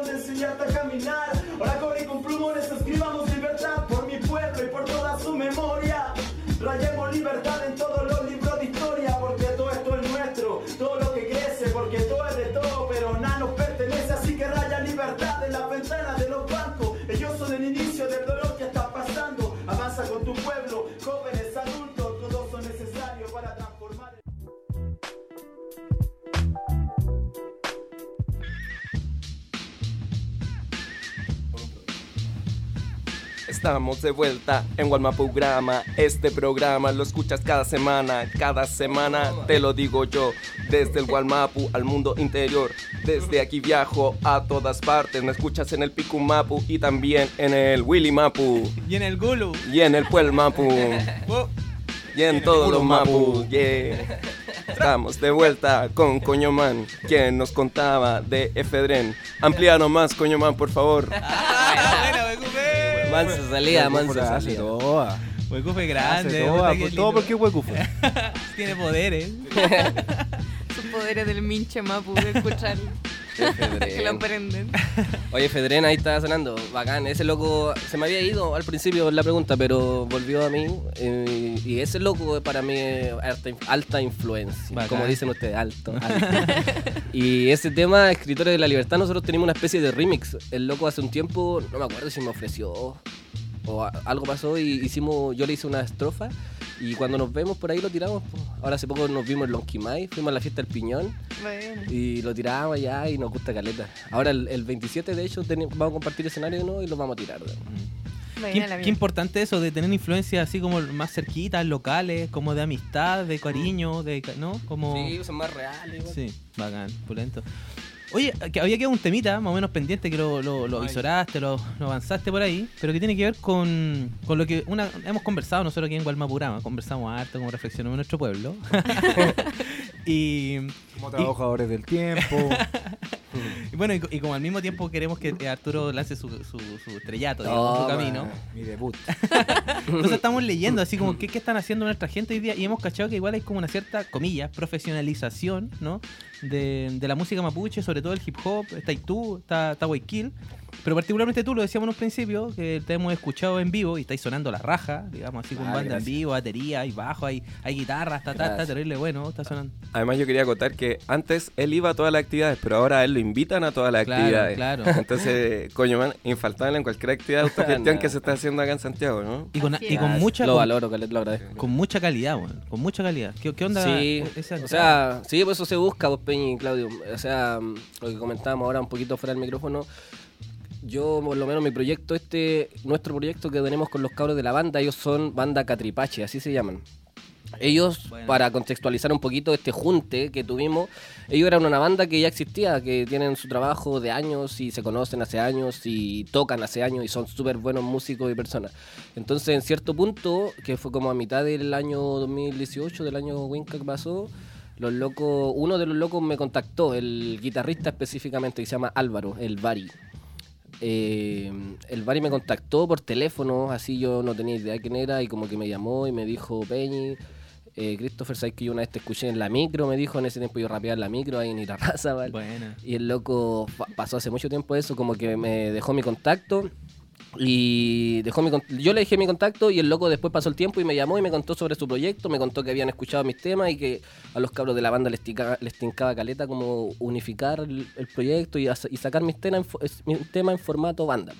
de enseñarte a caminar. Ahora corre con plumones, escribamos libertad por mi pueblo y por toda su memoria. Rayemos libertad en todos los libros de historia, porque todo esto es nuestro, todo lo que crece, porque todo es de todo, pero nada nos pertenece, así que raya libertad en las ventanas. Estamos de vuelta en Walmapugrama. Este programa lo escuchas cada semana. Cada semana te lo digo yo. Desde el Walmapu al mundo interior. Desde aquí viajo a todas partes. Me escuchas en el Picumapu y también en el Willy Mapu. Y en el Gulu. Y en el Puel Mapu. Oh, Y en todos los Mapu. Yeah. Estamos de vuelta con Coñoman, quien nos contaba de Efedren. Amplíanos más, Coñoman, por favor. Mansa salida, mansa salida. Huecufe Hace grande. toda, por- todo porque Huecufe. Tiene poderes. Sus poderes del minche mapu de escucharlo. Que lo prenden. Oye, Fedren ahí está sonando, bacán. Ese loco se me había ido al principio la pregunta, pero volvió a mí. eh, y ese loco para mí es alta, alta influencia, Bacán. como dicen ustedes, alto. alto. y ese tema, Escritores de la Libertad, nosotros tenemos una especie de remix. El loco hace un tiempo, no me acuerdo si me ofreció o algo pasó y hicimos, yo le hice una estrofa y cuando nos vemos por ahí lo tiramos. po. Ahora hace poco nos vimos en Lonquimay, fuimos a la fiesta del Piñón. Bueno. Y lo tiramos allá y nos gusta caleta. Ahora el, el 27 de hecho vamos a compartir escenario de nuevo y lo vamos a tirar. Qué, importante eso de tener influencias así como más cerquitas, locales, como de amistad, de cariño, de ¿no? Como Sí, son más reales. igual. Sí, bacán, pulento. Oye, que había quedado un temita más o menos pendiente que lo, lo, lo visoraste, lo, lo avanzaste por ahí, pero que tiene que ver con, con lo que una, hemos conversado nosotros aquí en Gualmapurama. Conversamos harto, como reflexionamos en nuestro pueblo. y, Como trabajadores del tiempo. y bueno, y, co- y como al mismo tiempo queremos que eh, Arturo lance su, su, su estrellato, digamos, su camino. Mi debut. Entonces estamos leyendo así como qué, qué están haciendo nuestra gente hoy día y hemos cachado que igual hay como una cierta, comillas, profesionalización, ¿no? De, de la música mapuche, sobre todo el hip hop, está tú, está, está Guayquil, pero particularmente tú lo decíamos en un principio, que te hemos escuchado en vivo y estáis sonando la raja, digamos así con Ah, banda gracias. en vivo, batería, hay bajo, hay, hay guitarra, está, está, está terrible bueno, está sonando. Además yo quería acotar que antes él iba a todas las actividades, pero ahora a él lo invitan a todas las Claro, actividades. claro. Entonces, coño, man, infaltable en cualquier actividad de autogestión que se está haciendo acá en Santiago, ¿no? Y con, y con mucha Lo con, valoro, Caleta, lo agradezco. con mucha calidad, weón, con mucha calidad. ¿Qué, qué onda Sí, esa o sea, sí, pues eso se busca, vos Peña y Claudio. O sea, lo que comentábamos ahora un poquito fuera del micrófono. Yo, por lo menos, mi proyecto, este, nuestro proyecto que tenemos con los cabros de la banda, ellos son banda Catripache, así se llaman. Ellos, Bueno. para contextualizar un poquito este junte que tuvimos, ellos eran una banda que ya existía, que tienen su trabajo de años y se conocen hace años y tocan hace años y son súper buenos músicos y personas. Entonces, en cierto punto, que fue como a mitad del año 2018, del año Winca que pasó, los locos, uno de los locos me contactó, el guitarrista específicamente, que se llama Álvaro, el Bari. Eh, el Bari me contactó por teléfono, así yo no tenía idea de quién era, y como que me llamó y me dijo, Peñi, eh, Christopher, ¿sabes que yo una vez te escuché en la micro? Me dijo, en ese tiempo yo rapeaba en la micro, ahí en Irarraza, ¿vale? Y el loco pa- pasó hace mucho tiempo eso, como que me dejó mi contacto. Y dejó mi yo le dejé mi contacto y el loco después pasó el tiempo y me llamó y me contó sobre su proyecto, me contó que habían escuchado mis temas y que a los cabros de la banda les, tica- les tincaba caleta como unificar el, el proyecto y, sacar mis, temas en fo- es- mis temas en formato banda.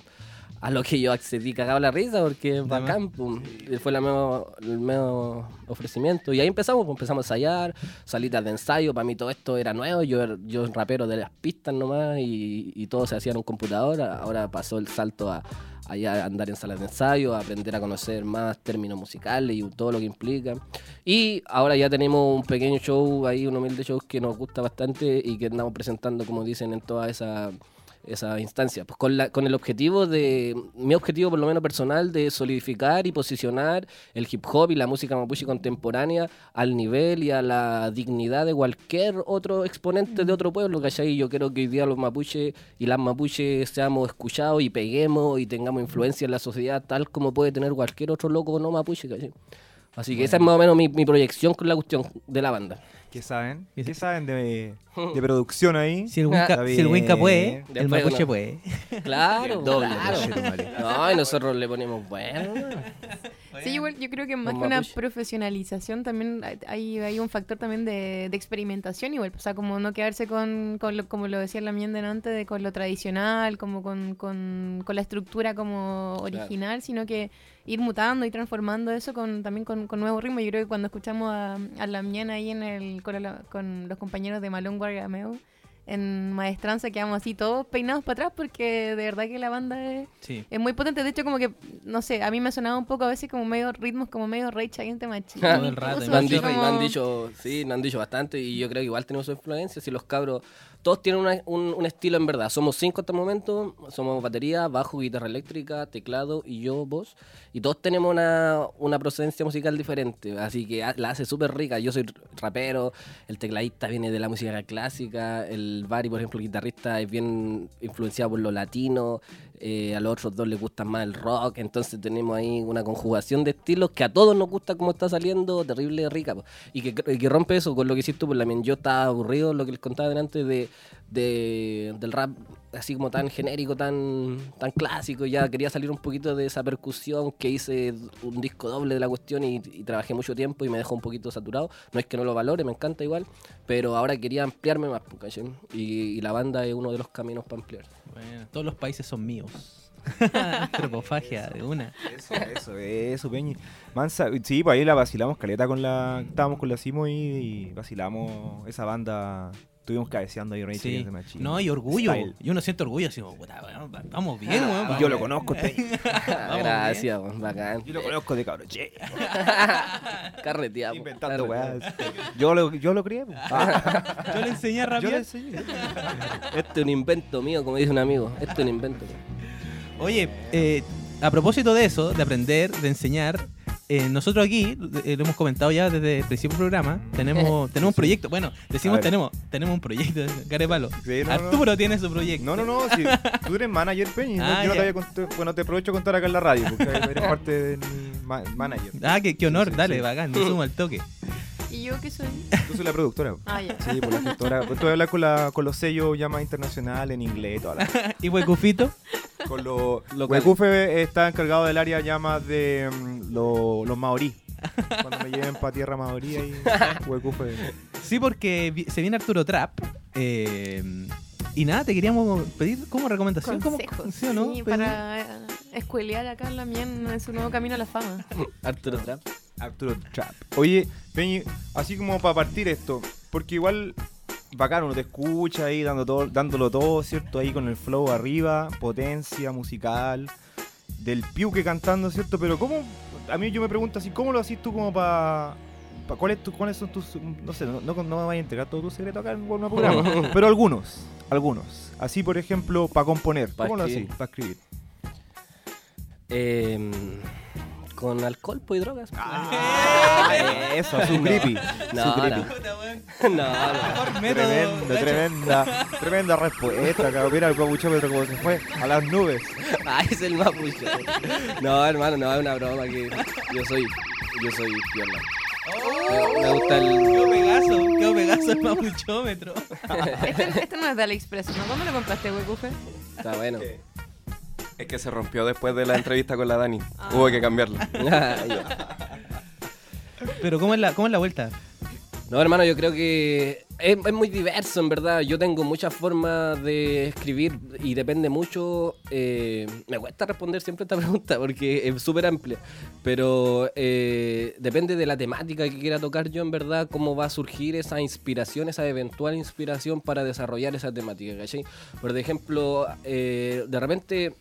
A lo que yo accedí cagado la risa porque es bacán, pum. Fue la mismo- el mismo ofrecimiento. Y ahí empezamos, pues, empezamos a ensayar, salidas de ensayo, para mí todo esto era nuevo, yo, era- yo rapero de las pistas nomás y, y todo se hacía en un computador, ahora pasó el salto a, allá a andar en salas de ensayo, a aprender a conocer más términos musicales y todo lo que implica. Y ahora ya tenemos un pequeño show ahí, un humilde show que nos gusta bastante y que andamos presentando, como dicen, en toda esa esa instancia, pues con, la, con el objetivo de, mi objetivo por lo menos personal, de solidificar y posicionar el hip hop y la música mapuche contemporánea al nivel y a la dignidad de cualquier otro exponente de otro pueblo, ¿cachai? Yo creo que hoy día los mapuches y las mapuches seamos escuchados y peguemos y tengamos influencia en la sociedad tal como puede tener cualquier otro loco no mapuche, ¿cachai? Así que esa es más o menos mi, mi proyección con la cuestión de la banda. ¿Qué saben? ¿Qué saben de, de producción ahí. Si el Winca, si el Winca puede, el Después Mapuche uno- puede. Claro, El doble, claro. No, y nosotros le ponemos bueno. Sí, igual yo creo que más que una mapuche. profesionalización también hay, hay un factor también de, de experimentación igual, o sea, como no quedarse con, con lo, como lo decía la mía antes, de con lo tradicional, como con, con, con la estructura como original, sino que ir mutando y transformando eso con también con, con nuevo ritmo. Yo creo que cuando escuchamos a, a la Miana ahí en el con, la- con los compañeros de Malón Guargameo en Maestranza quedamos así todos peinados para atrás porque de verdad que la banda es, Sí. es muy potente, de hecho como que, no sé, a mí me ha sonado un poco a veces como medio ritmos, como medio Against the Machine. Todo el rato, Me han, dicho, me como- han dicho, sí, me han dicho bastante y yo creo que igual tenemos su influencia. Si los cabros, todos tienen una- un, un estilo en verdad. Somos cinco hasta el momento, somos batería, bajo, guitarra eléctrica, teclado y yo, voz. Y todos tenemos una, una procedencia musical diferente, así que la hace súper rica. Yo soy rapero, el tecladista viene de la música clásica, el Bari, por ejemplo, el guitarrista, es bien influenciado por lo latino, eh, a los otros dos les gusta más el rock, entonces tenemos ahí una conjugación de estilos que a todos nos gusta como está saliendo, terrible rica. Y que, que rompe eso con lo que hiciste la men. Yo estaba aburrido, lo que les contaba delante de, de- del rap así como tan genérico, tan, tan clásico, ya quería salir un poquito de esa percusión que hice un disco doble de la cuestión y, y trabajé mucho tiempo y me dejó un poquito saturado. No es que no lo valore, me encanta igual, pero ahora quería ampliarme más, po, ¿cachai? y, y la banda es uno de los caminos para ampliar. Bueno, todos los países son míos. Antropofagia de una. Eso, eso, eso, Peñi. Mansa, sí, pues ahí la vacilamos caleta con la. Estábamos con la Simo y, y vacilamos esa banda. Estuvimos cabeceando ahí Rage Sí. Against the Machine. No, y orgullo. Style. Y uno siente orgullo así como, puta, weón, va- vamos bien, weón. Y vamos yo lo conozco. Gracias, weón, bacán. Yo lo conozco de cabrón. che. Carreteado. Inventando weas. Yo lo, yo lo crié. Ah, Yo le enseñé a yo le enseñé. Este es un invento mío, como dice un amigo. Este es un invento. Oye, eh, a propósito de eso, de aprender, de enseñar, eh, nosotros aquí, eh, lo hemos comentado ya desde el principio del programa, tenemos, tenemos un proyecto. Bueno, A decimos tenemos, tenemos un proyecto, Carepalo. Sí, no, no. Arturo tiene su proyecto. No, no, no. Si tú eres manager, Peñi. no, Ah, yo no te ya. había cont- Bueno, te aprovecho de contar acá en la radio. Porque eres parte de mi ma- manager. Ah, qué, qué honor, Sí, sí, dale, sí. bacán, me sumo al toque. ¿Y yo qué soy? Tú soy la productora. Ah, ya. Sí, por la gestora. Pues tú hablas con, la, con los sellos ya más internacionales en inglés y toda la. y Huecufito, Con los. Huecufe está encargado del área ya más de lo- los maorí. Cuando me lleven para tierra maorí ahí. Huecufe. sí, porque vi- se viene Arturo Trap. eh, y nada, te queríamos pedir como recomendación. como- Consejos. ¿sí o no? sí, para eh, escuelear acá la mía en su nuevo camino a la fama. Arturo Trap. Arturo Trap. Oye, Peñi, así como para partir esto, porque igual bacán, uno te escucha ahí dando todo, dándolo todo, ¿cierto? Ahí con el flow arriba, potencia musical, del piuque cantando, ¿cierto? Pero ¿cómo? A mí yo me pregunto así, ¿cómo lo haces tú como para... ¿cuál tu- ¿Cuáles son tus... No sé, no, no, no me vayas a entregar todo tu secreto acá en el programa, pero algunos, algunos. Así, por ejemplo, para componer. Pa' ¿Cómo lo escribir. Para escribir. Eh, con alcohol pues, y drogas. Ah, eso, su creepy. No, su creepy. no. no, no. Tremenda, tremenda, tremenda respuesta, cabrón. Mira el papuchómetro como se fue a las nubes. Ay, es el mapuche. No, hermano, no, es una broma que yo soy, yo soy piola. Me, me gusta el... Quedó pegazo, pegazo el mapuchómetro. Este, este no es de AliExpress, ¿no? ¿Dónde lo compraste, Huecufe? Está bueno. Es que se rompió después de la entrevista con la Dani. Hubo que cambiarla. Ah. Pero ¿cómo es la, cómo es la vuelta? No, hermano, yo creo que es, muy diverso, en verdad. Yo tengo muchas formas de escribir y depende mucho. eh, me cuesta responder siempre esta pregunta porque es súper amplia. Pero eh, depende de la temática que quiera tocar yo, en verdad, cómo va a surgir esa inspiración, esa eventual inspiración para desarrollar esa temática, ¿cachai? Por ejemplo, eh, de repente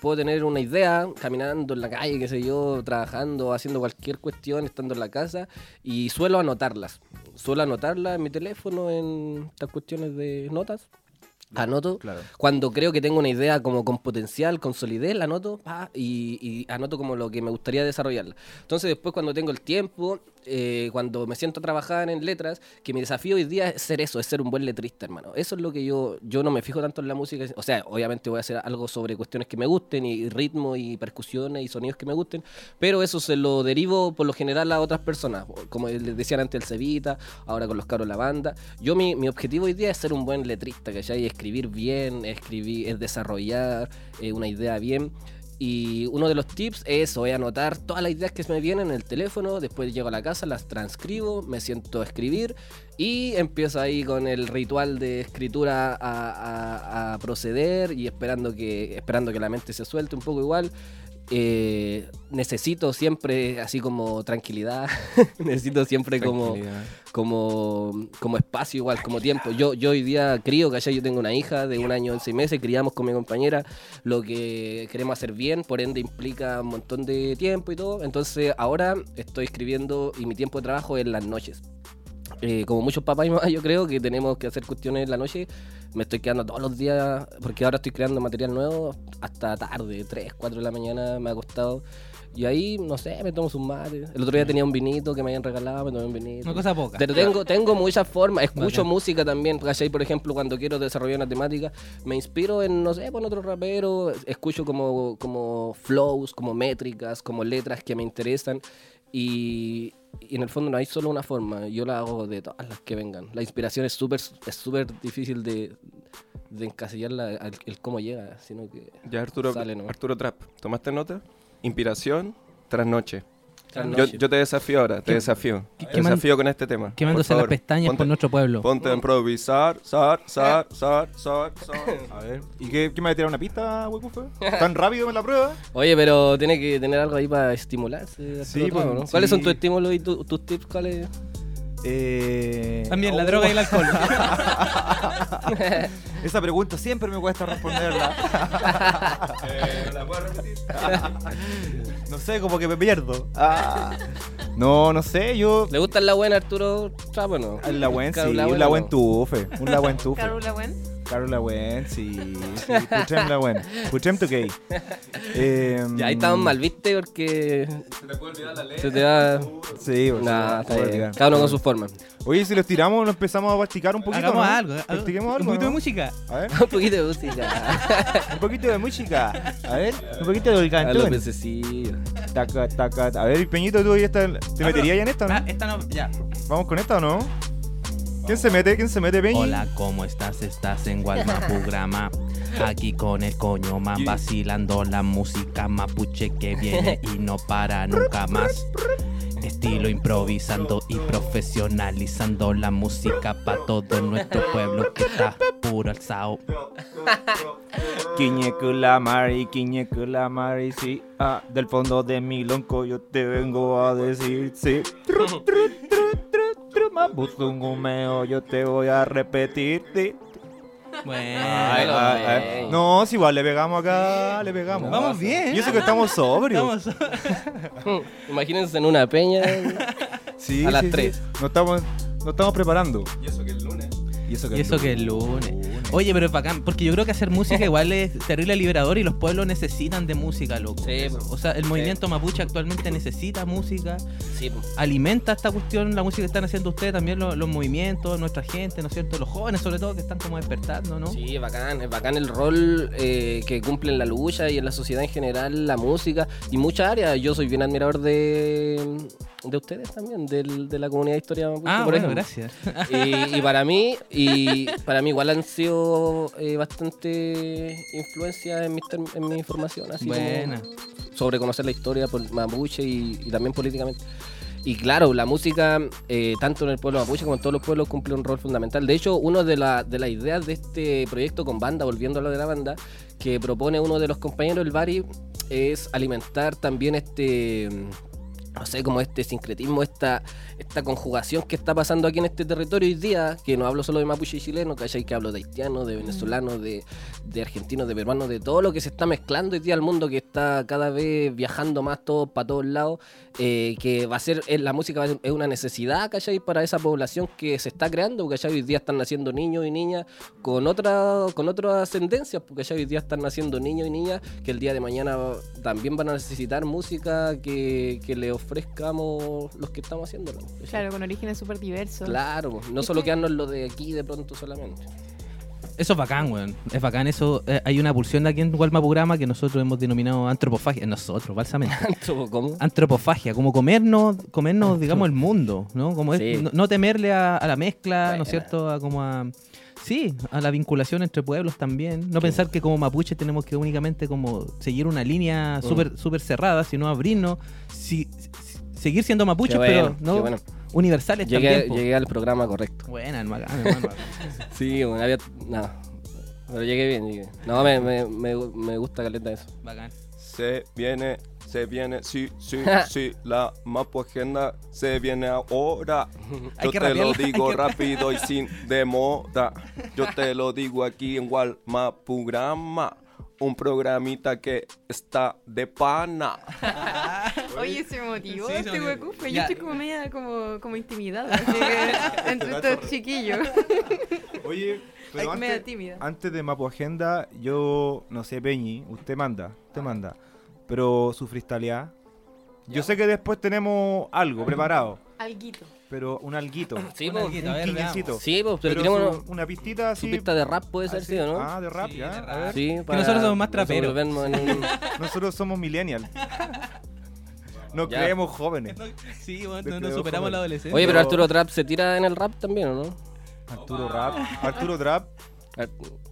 puedo tener una idea caminando en la calle, qué sé yo, trabajando, haciendo cualquier cuestión, estando en la casa, y suelo anotarlas. Suelo anotarlas en mi teléfono, en estas cuestiones de notas. Anoto. Claro. Cuando creo que tengo una idea como con potencial, con solidez, la anoto pa, y, y anoto como lo que me gustaría desarrollarla. Entonces después cuando tengo el tiempo, eh, cuando me siento a trabajar en letras, que mi desafío hoy día es ser eso, es ser un buen letrista, hermano. Eso es lo que yo, yo no me fijo tanto en la música. O sea, obviamente voy a hacer algo sobre cuestiones que me gusten y ritmo y percusiones y sonidos que me gusten, pero eso se lo derivo por lo general a otras personas, como les decían antes el Cevita, ahora con los caros la banda. Yo mi, mi objetivo hoy día es ser un buen letrista, ¿cachai? Y escribir bien, escribir, es desarrollar eh, una idea bien. Y uno de los tips es voy a anotar todas las ideas que me vienen en el teléfono, después llego a la casa, las transcribo, me siento a escribir y empiezo ahí con el ritual de escritura a proceder y esperando que, esperando que la mente se suelte un poco igual. Eh, necesito siempre así como tranquilidad, necesito siempre como como, como espacio igual, como tiempo. Yo, yo hoy día crío, que Yo tengo una hija de un año y seis meses, criamos con mi compañera lo que queremos hacer bien, por ende implica un montón de tiempo y todo. Entonces ahora estoy escribiendo y mi tiempo de trabajo es las noches. Eh, como muchos papás y mamás, yo creo que tenemos que hacer cuestiones en la noche. Me estoy quedando todos los días, porque ahora estoy creando material nuevo hasta tarde, 3, 4 de la mañana me ha costado. Y ahí, no sé, me tomo un mate. El otro día tenía un vinito que me habían regalado, me tomé un vinito. Una cosa poca. Pero tengo, tengo muchas formas, escucho Bacán. música también, ¿cachai? Por ejemplo, cuando quiero desarrollar una temática, me inspiro en, no sé, con otro rapero, escucho como, como flows, como métricas, como letras que me interesan. Y, y en el fondo no hay solo una forma, yo la hago de todas las que vengan. La inspiración es súper es súper difícil de, de encasillarla al el cómo llega, sino que Ya Arturo, sale. Arturo Trap, ¿tomaste nota? Inspiración tras noche. Yo, yo te desafío ahora, te desafío. qué Te desafío con este tema. Quemándose las pestañas ponte- por nuestro pueblo. Ponte a improvisar, sar, sar, sar, sar, sar. A ver. ¿Y qué, qué me va a tirar una pista, Huecufe? ¿Tan rápido en la prueba? Oye, pero tiene que tener algo ahí para estimularse. Sí, Trap, pues, ¿no? ¿Cuáles son tus estímulos y tu- tus tips? ¿Cuáles? Eh... También la oh. droga y el alcohol. Esa pregunta siempre me cuesta responderla. ¿La puedo repetir? no sé, como que me pierdo. Ah. No, no sé, yo... ¿Le gusta la buena Arturo Trap o no? La buen, sí, un buena la buen no. tufe. Un la buen tufe. Carula, buen. Claro, la buen, sí. sí. Puchem la buen. Puchem tu gay. Eh, Ya ahí estamos mal, ¿viste? Porque Se te puede olvidar la ley. se te da... Sí, pues, Nah, se está va olvidar. Cada uno con su forma. Oye, si los tiramos, nos empezamos a practicar un poquito. Hagamos ¿no? algo. Practiquemos algo. Un poquito de música. A ver, Un poquito de música. un poquito de música. A ver, un poquito de pececillos. Taca, taca. A ver, Peñito, tú ya estás- ¿te meterías ya en esta? Ah, no? esta no, ya. ¿Vamos con esta o no? ¿Quién se mete? ¿Quién se mete, Peñi? Hola, ¿cómo estás? Estás en Gualmapu Grama. Aquí con el coño man vacilando la música mapuche que viene y no para nunca más. Estilo improvisando y profesionalizando la música para todo nuestro pueblo que está puro alzado. Quiñecula Mari, Quiñecula Mari, sí. Ah, del fondo de mi lonco yo te vengo a decir, sí. mapuzungumeo, yo te voy a repetir. Bueno, Ay, ay, ay. No, si igual le pegamos acá, le pegamos. vamos bien. Y eso que estamos sobrios. Estamos- Imagínense en una peña. Sí, a las sí, sí. tres. Nos estamos, nos estamos preparando. Y eso que el lunes. Y eso que, Y eso que es lunes. Oye, pero es bacán, porque yo creo que hacer música igual es terrible liberador y los pueblos necesitan de música, loco. Sí. O sea, el movimiento mapuche actualmente necesita música, Sí, alimenta esta cuestión, la música que están haciendo ustedes, también los, los movimientos, nuestra gente, ¿no es cierto? Los jóvenes sobre todo que están como despertando, ¿no? Sí, es bacán, es bacán el rol eh, que cumple en la lucha y en la sociedad en general, la música y muchas áreas. Yo soy bien admirador de, de ustedes también, del- de la comunidad de historia mapuche, Ah, por bueno, ejemplo. gracias. Y, y para mí, y para mí igual han sido eh, bastante influencia en mi, en mi formación, así como Buena. sobre conocer la historia por mapuche y, y también políticamente. Y claro, la música, eh, tanto en el pueblo mapuche como en todos los pueblos, cumple un rol fundamental. De hecho, una de, la- de las ideas de este proyecto con banda, volviendo a lo de la banda, que propone uno de los compañeros, el Bari, es alimentar también este, no sé, como este sincretismo, esta, esta conjugación que está pasando aquí en este territorio hoy día, que no hablo solo de mapuche y chileno, ¿cachai? Que hablo de haitianos, de venezolanos, de, de argentinos, de peruanos, de todo lo que se está mezclando hoy día al mundo, que está cada vez viajando más todo para todos lados, eh, que va a ser, eh, la música va a ser- es una necesidad, ¿cachai? Para esa población que se está creando, ¿cachai? Hoy día están naciendo niños y niñas con otra con otras ascendencias, porque ya hoy día están naciendo niños y niñas que el día de mañana también van a necesitar música que, que le of- ofrezcamos los que estamos haciendo. Claro, con orígenes súper diversos. Claro, no Es solo que- quedarnos lo de aquí de pronto solamente. Eso es bacán, weón. Es bacán eso. Eh, hay una pulsión de aquí en Gualmapurama que nosotros hemos denominado antropofagia. Nosotros, falsamente. ¿Cómo? Antropofagia, como comernos, comernos, digamos, el mundo, ¿no? Como es, no, no temerle a, a la mezcla, ¿no es cierto? A como a sí, a la vinculación entre pueblos también. No pensar que como mapuche tenemos que únicamente como seguir una línea Mm. súper súper cerrada, sino abrirnos, si- si- seguir siendo mapuches, bueno, pero qué no bueno. Universales Llegué, también. llegué al programa correcto. Buena, hermano, hermano. Sí, bueno, había. No. Pero llegué bien, llegué. No, me, me, me, me gusta caleta eso. bacán. Se viene, se viene, sí, sí, sí, la Mapu Agenda se viene ahora. Yo te lo rapearla, digo rápido y sin demora. Yo te lo digo aquí en Walmapurama. Un programita que está de pana. Oye, se motivó Sí, este motivó. huecufe. Yo Ya. estoy como media como, como intimidada. Entre estos chiquillos. Oye, pero Ay, media antes, tímida. antes de Mapu Agenda, yo no sé, Peñi, usted manda, usted manda. Pero su freestyleada. Yo sé que después tenemos algo preparado, Alguito. Pero un alguito. Sí, Un alguito, a ver, quiñecito. Sí, pues, pero, Pero tenemos su- una pistita su así. pista de rap, puede ser, así- sí, ¿o no? Ah, de rap, Sí, ya. de a rap. ver. Sí, nosotros somos más traperos. en un- Nosotros somos millennials. Nos Ya. creemos jóvenes. Sí, bueno, no, no superamos joven. la adolescencia. Oye, pero Arturo Trap se tira en el rap también, ¿o no? Arturo Rap. Arturo Trap.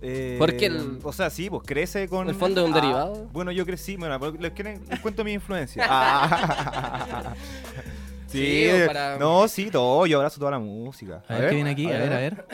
Eh, Porque el- O sea, sí, pues crece con. el fondo es un Ah, derivado. Bueno, yo crecí. Bueno, pero les, quieren- les cuento mi influencia. Ah. Sí, para- no, sí, todo. Yo abrazo toda la música. A ver qué viene aquí, a ver, a ver.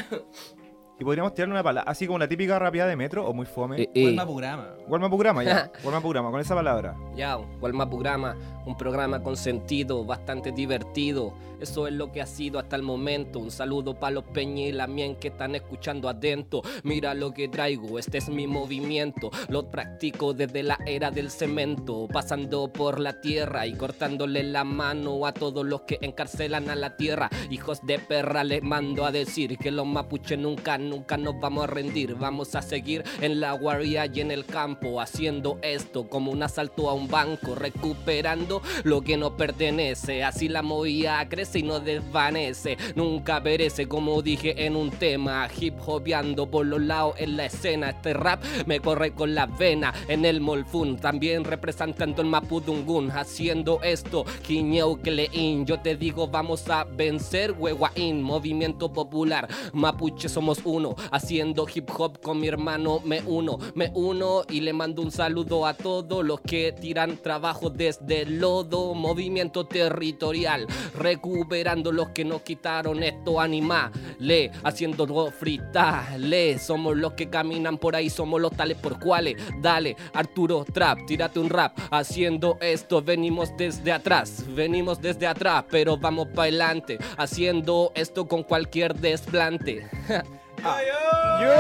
Y podríamos tirarle una palabra, así como la típica rapeada de metro o muy fome. Eh, eh. programa. Gualmapurama, ya. Gualmapurama, con esa palabra. Ya, Programa, un programa con sentido, bastante divertido. Eso es lo que ha sido hasta el momento. Un saludo para los peñas y la mien que están escuchando adentro. Mira lo que traigo, este es mi movimiento. Lo practico desde la era del cemento, pasando por la tierra y cortándole la mano a todos los que encarcelan a la tierra. Hijos de perra, les mando a decir que los mapuches nunca, nunca nos vamos a rendir. Vamos a seguir en la guardia y en el campo, haciendo esto como un asalto a un banco, recuperando lo que nos pertenece. Así la movida crece y no desvanece, nunca perece, como dije en un tema. Hip hopeando por los lados en la escena. Este rap me corre con la vena en el Molfun, también representando el Mapudungun, haciendo esto. Quiñeu Kelein, yo te digo, vamos a vencer, Huehuaín, movimiento popular. Mapuche somos haciendo hip hop con mi hermano, me uno, me uno y le mando un saludo a todos los que tiran trabajo desde el lodo, movimiento territorial, recuperando los que nos quitaron esto animales, haciendo le somos los que caminan por ahí, somos los tales por cuales, dale, Arturo Trap, tírate un rap, haciendo esto, venimos desde atrás, venimos desde atrás, pero vamos para adelante, haciendo esto con cualquier desplante. ¡Yo!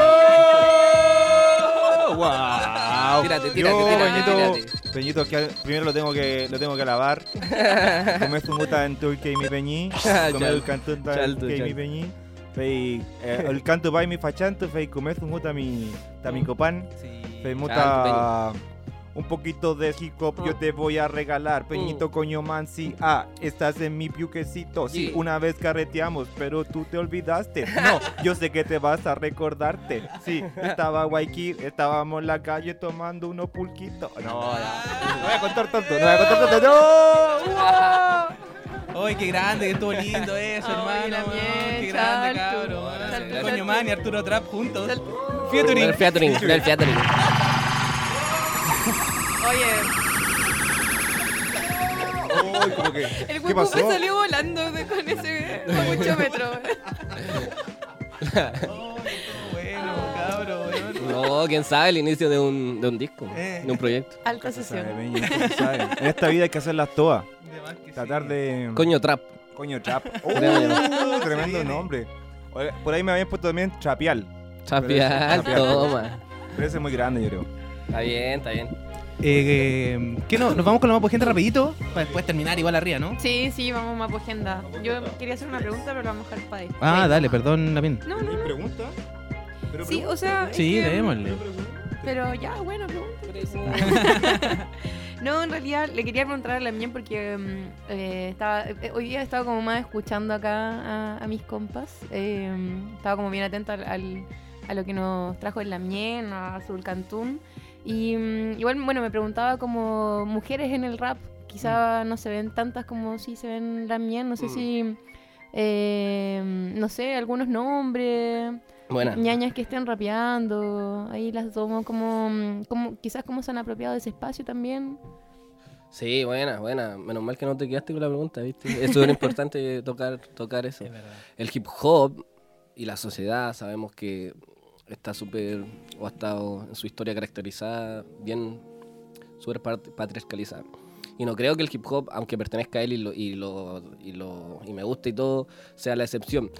¡Wow! Tírate, tírate, Yo, tírate, Peñito, tírate. Peñito, que primero lo tengo que, lo tengo que lavar. Comer su muta en Turquía y mi peñi. Comer el canto en chal. mi peñi. Fei, eh, el canto pa' mi fachanto, fei comer su muta mi, ta mi copan. Sí. Fei muta un poquito de hip hop yo Mm. te voy a regalar. Peñito coño man, sí, ah, estás en mi piuquecito. Sí, una vez carreteamos, pero tú te olvidaste. No, yo sé que te vas a recordarte. Sí, estaba Waikir, estábamos en la calle tomando unos pulquitos. No. No voy a contar tanto, no voy a contar tanto. ¡No! ¡Ay, qué grande! Que estuvo lindo eso, Ay, hermano. ¡Qué grande, cabrón! Coño. Man y Arturo Trap juntos. Salto. Featuring. Del featuring, del featuring. Oye, Uy, como que, el ¿Qué pasó? me salió volando de- con ese. Bueno, cabrón, weón. No, quién sabe, el inicio de un, de un disco, Eh. de un proyecto. Alta Sabe, sesión. En esta vida hay que hacerlas todas. Tratar sí. de. Coño Trap. Coño, trap. Tremendo. Uh, tremendo nombre. Por ahí me habían puesto también trapial. Chapial, Chapial. toma. Pero ese es muy grande, yo creo. Está bien, está bien. Eh, ¿Qué no? ¿Nos vamos con la más gente rapidito? Para después terminar igual arriba, ¿no? Sí, sí, vamos más por agenda. Yo quería hacer una pregunta, pero la vamos a dejar para después. Ah, dale, perdón, Lamin. No, no, no. pregunta? Sí, o sea. Sí, que- démosle. Pero ya, bueno, pregunta. No, en realidad le quería preguntar a la mía porque mm, eh, estaba, eh, hoy día he estado como más escuchando acá a, a mis compas. eh, estaba como bien atenta al, al- a lo que nos trajo el Lamien, a Azul Cantún. Y mm, igual, bueno, me preguntaba como mujeres en el rap. Quizá no se ven tantas como si se ven Lamien. No sé Mm. si, eh, no sé, algunos nombres. Buena. ñañas que estén rapeando, ahí las tomo como, mm, como quizás como se han apropiado de ese espacio también. Sí, buena, buena. Menos mal que no te quedaste con la pregunta, ¿viste? Es súper importante tocar, tocar eso. Es verdad. El hip hop y la sociedad sabemos que está súper, o ha estado en su historia caracterizada, bien, súper pat- patriarcalizada. Y no creo que el hip hop, aunque pertenezca a él y, lo, y, lo, y, lo, y me guste y todo, sea la excepción.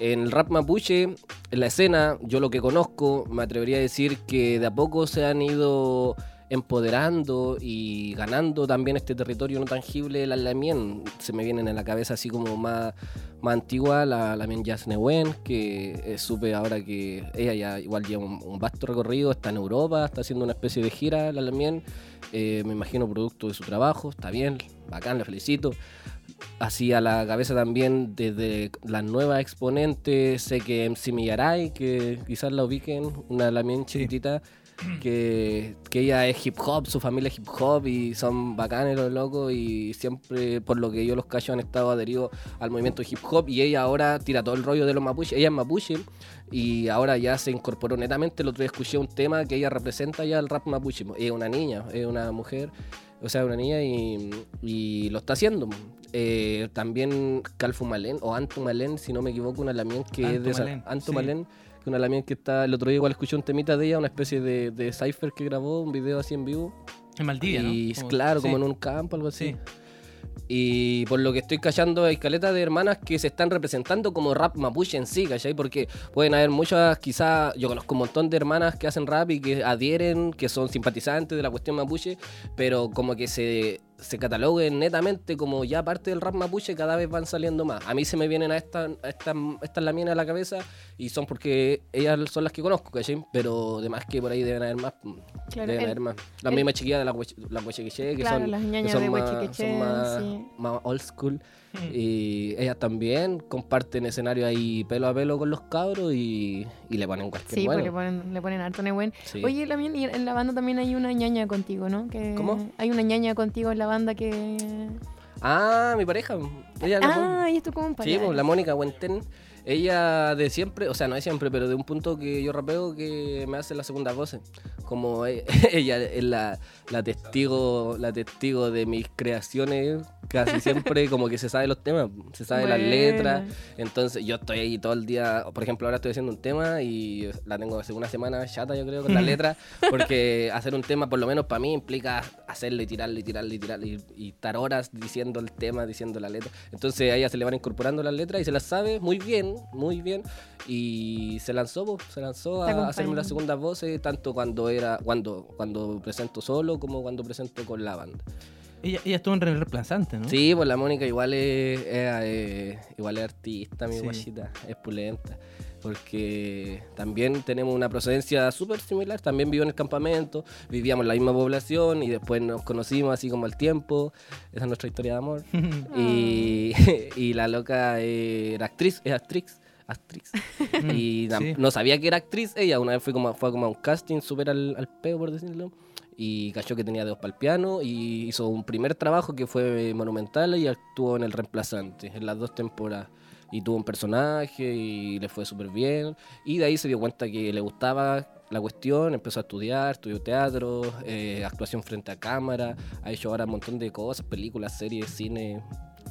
En el rap mapuche, en la escena, yo lo que conozco, me atrevería a decir que de a poco se han ido empoderando y ganando también este territorio no tangible, la Lamien. Se me vienen en la cabeza así como más, más antigua, la Lamien Yasnewen, que eh, supe ahora que ella ya igual lleva un, un vasto recorrido, está en Europa, está haciendo una especie de gira, la Lamien. Eh, me imagino producto de su trabajo, está bien, bacán, le felicito. Así a la cabeza también desde las nuevas exponentes, sé que MC Millaray, que quizás la ubiquen, una Lamien chiquitita, que, que ella es hip hop, su familia es hip hop y son bacanes los locos y siempre, por lo que yo los cacho, han estado adheridos al movimiento hip hop y ella ahora tira todo el rollo de los mapuches. Ella es mapuche y ahora ya se incorporó netamente. El otro día escuché un tema que ella representa ya el rap mapuche. Es una niña, es una mujer, o sea, una niña y, y lo está haciendo. Eh, también Calfu Malén o Anto Malén, si no me equivoco, una lamien que es de esa. Malén, Anto sí. Malén, que una lamien que está. El otro día igual escuché un temita de ella, una especie de, de cipher que grabó, un video así en vivo. En Maldivia, ¿no? Y claro, sí. como en un campo, algo así. Sí. Y por lo que estoy cachando, hay caletas de hermanas que se están representando como rap mapuche en sí, ¿cachai? Porque pueden haber muchas, quizás, yo conozco un montón de hermanas que hacen rap y que adhieren, que son simpatizantes de la cuestión mapuche, pero como que se, se cataloguen netamente como ya parte del rap mapuche, cada vez van saliendo más. A mí se me vienen a estas a esta, estas laminas a la cabeza y son porque ellas son las que conozco, ¿cachai? Pero además que por ahí deben haber más. Claro, deben el- haber más. Las el- mismas chiquillas de la hueche- la que Claro, son, las que son de más, son más, sí. más old school. Y ellas también comparten escenario ahí pelo a pelo con los cabros y, y le ponen cualquier Sí, bueno. porque le ponen, le ponen harto Nehuen. Sí. Oye, también y en la banda también hay una ñaña contigo, ¿no? Que ¿Cómo? Hay una ñaña contigo en la banda que... Ah, mi pareja. Ella la- Ah, y esto como un Sí, pues, la Mónica Huenten. Ella de siempre, o sea, no de siempre, pero de un punto que yo rapeo que me hace la segunda voz. Como e- ella es la, la testigo, la testigo de mis creaciones, casi siempre como que se sabe los temas, se sabe las letras. Entonces yo estoy ahí todo el día, por ejemplo, ahora estoy haciendo un tema y la tengo hace una semana chata, yo creo, con las letras, porque hacer un tema, por lo menos para mí, implica hacerle, tirarle, tirarle, tirarle y, y estar horas diciendo el tema, diciendo la letra. Entonces a ella se le van incorporando las letras y se las sabe muy bien, muy bien. Y se lanzó, po, se lanzó a hacerme las segundas voces, tanto cuando era, cuando, cuando presento solo como cuando presento con la banda. Ella, ella estuvo en reemplazante, ¿no? Sí, pues la Mónica igual es, es, eh, igual es artista, mi Sí. guachita, es pulenta. Porque también tenemos una procedencia súper similar. También vivió en el campamento, vivíamos en la misma población y después nos conocimos así como al tiempo. Esa es nuestra historia de amor. y, y la loca era actriz, es actriz. actriz. y sí. no sabía que era actriz ella. Una vez fue como, fue como a un casting súper al, al peo, por decirlo. Y cachó que tenía dedos para el piano y hizo un primer trabajo que fue monumental y actuó en El Reemplazante en las dos temporadas. Y tuvo un personaje y le fue súper bien. Y de ahí se dio cuenta que le gustaba la cuestión, empezó a estudiar, estudió teatro, eh, actuación frente a cámara, ha hecho ahora un montón de cosas, películas, series, cine,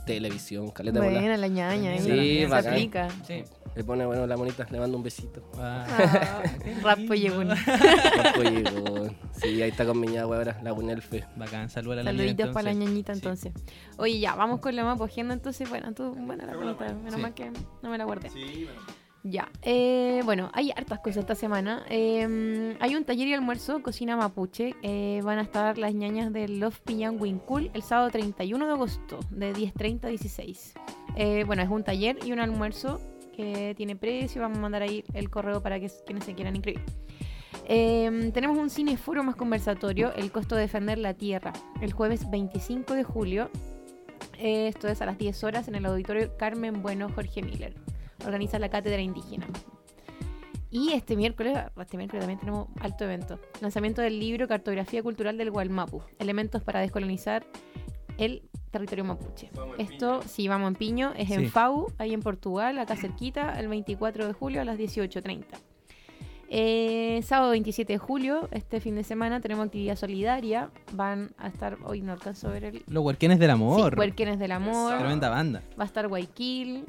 televisión, caleta. Buena la ñaña, Sí, eh, se aplica. Sí. Le pone bueno la monita, le mando un besito. Ah, Ah, Rapo llegó. Papo llegó. Sí, ahí está con mi ñagua ahora, la Bunelfe. bacán, saludos a la Saluditos niña, para la entonces. ñañita Sí. entonces. Oye, ya, vamos con la mapa agenda entonces. Bueno, tú, bueno, la pregunta, menos Sí. mal que no me la guardé. Sí, bueno. Ya, eh, bueno, hay hartas cosas esta semana. Eh, hay un taller y almuerzo, cocina mapuche. Eh, van a estar las ñañas de Love Piñan Wincul el sábado 31 de agosto, de 10.30 a 16. Eh, bueno, es un taller y un almuerzo que tiene precio. Vamos a mandar ahí el correo para que quienes se quieran inscribir. Eh, tenemos un cineforo más conversatorio, El costo de defender la tierra, el jueves 25 de julio. Esto es a las 10 horas en el auditorio Carmen Bueno Jorge Miller. Organiza la Cátedra Indígena. Y este miércoles, este miércoles también tenemos alto evento. Lanzamiento del libro Cartografía Cultural del Gualmapu. Elementos para descolonizar el territorio mapuche. Esto, sí, vamos en piño, es Sí. en FAU, ahí en Portugal, acá cerquita, el 24 de julio a las 18.30. Eh, sábado 27 de julio, este fin de semana, tenemos actividad solidaria. Van a estar, hoy no alcanzo a ver el... Los huerquenes del amor. Sí, Huerquenes del Amor. Tremenda banda. Va a estar Guayaquil,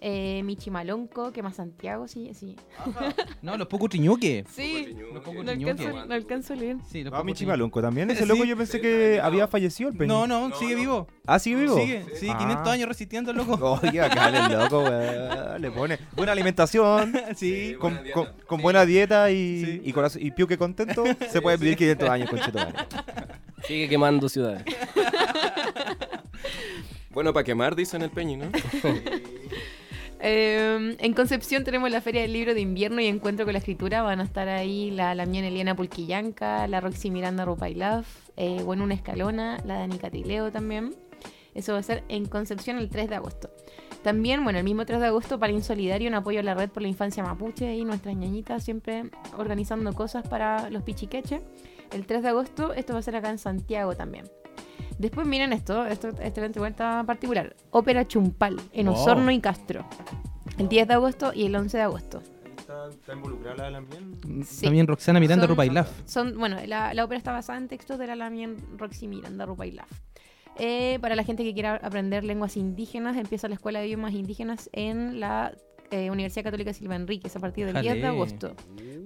eh, Michi Malonco, que más Santiago, sí, sí. No, los Poco Triñuque. Sí, Los Poco no Triñuque. alcanzo, no alcanzo a leer. Sí, los Ah, Poco Michi Triñuque. Malunco también. Ese Sí. loco yo pensé que había fallecido el peña. No, no, sigue vivo. Ah, ¿sigue vivo? Sigue, sí, Ah. 500 años resistiendo, loco. Oye, acá el loco, weón. Le pone buena alimentación. sí. Con, buena dieta. con- con buena dieta y, Sí. y, corazón, y piuque contento, se puede vivir 500 años, concheto. Sigue quemando ciudades. Bueno, para quemar, dicen el Peñi, ¿no? Eh, en Concepción tenemos la Feria del Libro de Invierno y Encuentro con la Escritura. Van a estar ahí la Lamien Eliana Pulquillanca, la Roxy Miranda Rupailaf, eh, bueno, una escalona, la Dani Catrileo también. Eso va a ser en Concepción el 3 de agosto. También, bueno, el mismo 3 de agosto, para Insolidario, en apoyo a la red por la infancia mapuche y nuestras ñañitas siempre organizando cosas para los pichiqueche. El 3 de agosto, esto va a ser acá en Santiago también. Después miren esto, esto este evento está particular. Ópera Chumpal, en. Osorno y Castro. El 10 de agosto y el 11 de agosto. ¿Está, está involucrada la Lamien? Sí. También Roxana Miranda Son- Rupailaf. Son, bueno, la, la ópera está basada en textos de la Lamien Roxy Miranda Rupailaf. Eh, para la gente que quiera aprender lenguas indígenas, empieza la Escuela de Idiomas Indígenas en la eh, Universidad Católica Silva Enríquez a partir del 10 de Jale. agosto.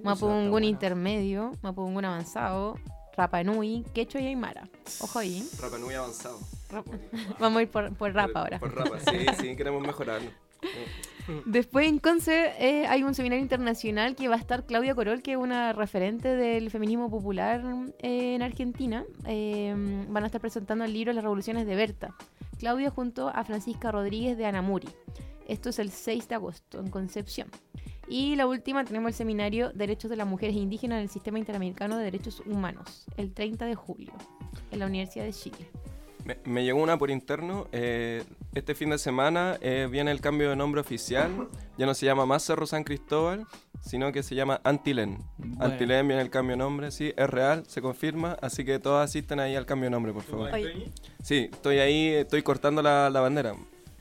Mapudungun intermedio, Mapudungun avanzado, Rapa Nui, Quechua y Aymara. Ojo ahí. Rapa Nui avanzado. Rap- Vamos a ir por, por Rapa ahora. Por Rapa, sí, sí, queremos mejorarlo. Después en Conce eh, hay un seminario internacional que va a estar Claudia Corol, que es una referente del feminismo popular eh, en Argentina. Eh, van a estar presentando el libro Las Revoluciones de Berta. Claudia junto a Francisca Rodríguez de Anamuri. Esto es el 6 de agosto en Concepción. Y la última tenemos el seminario Derechos de las Mujeres Indígenas en el Sistema Interamericano de Derechos Humanos, el 30 de julio, en la Universidad de Chile. Me, me llegó una por interno. eh, este fin de semana eh, viene el cambio de nombre oficial. Ya no se llama más Cerro San Cristóbal, sino que se llama Antilén. Bueno. Antilén viene el cambio de nombre, sí, es real, se confirma. Así que todos asisten ahí al cambio de nombre, por favor. Oye, Sí, estoy ahí, estoy cortando la, la bandera.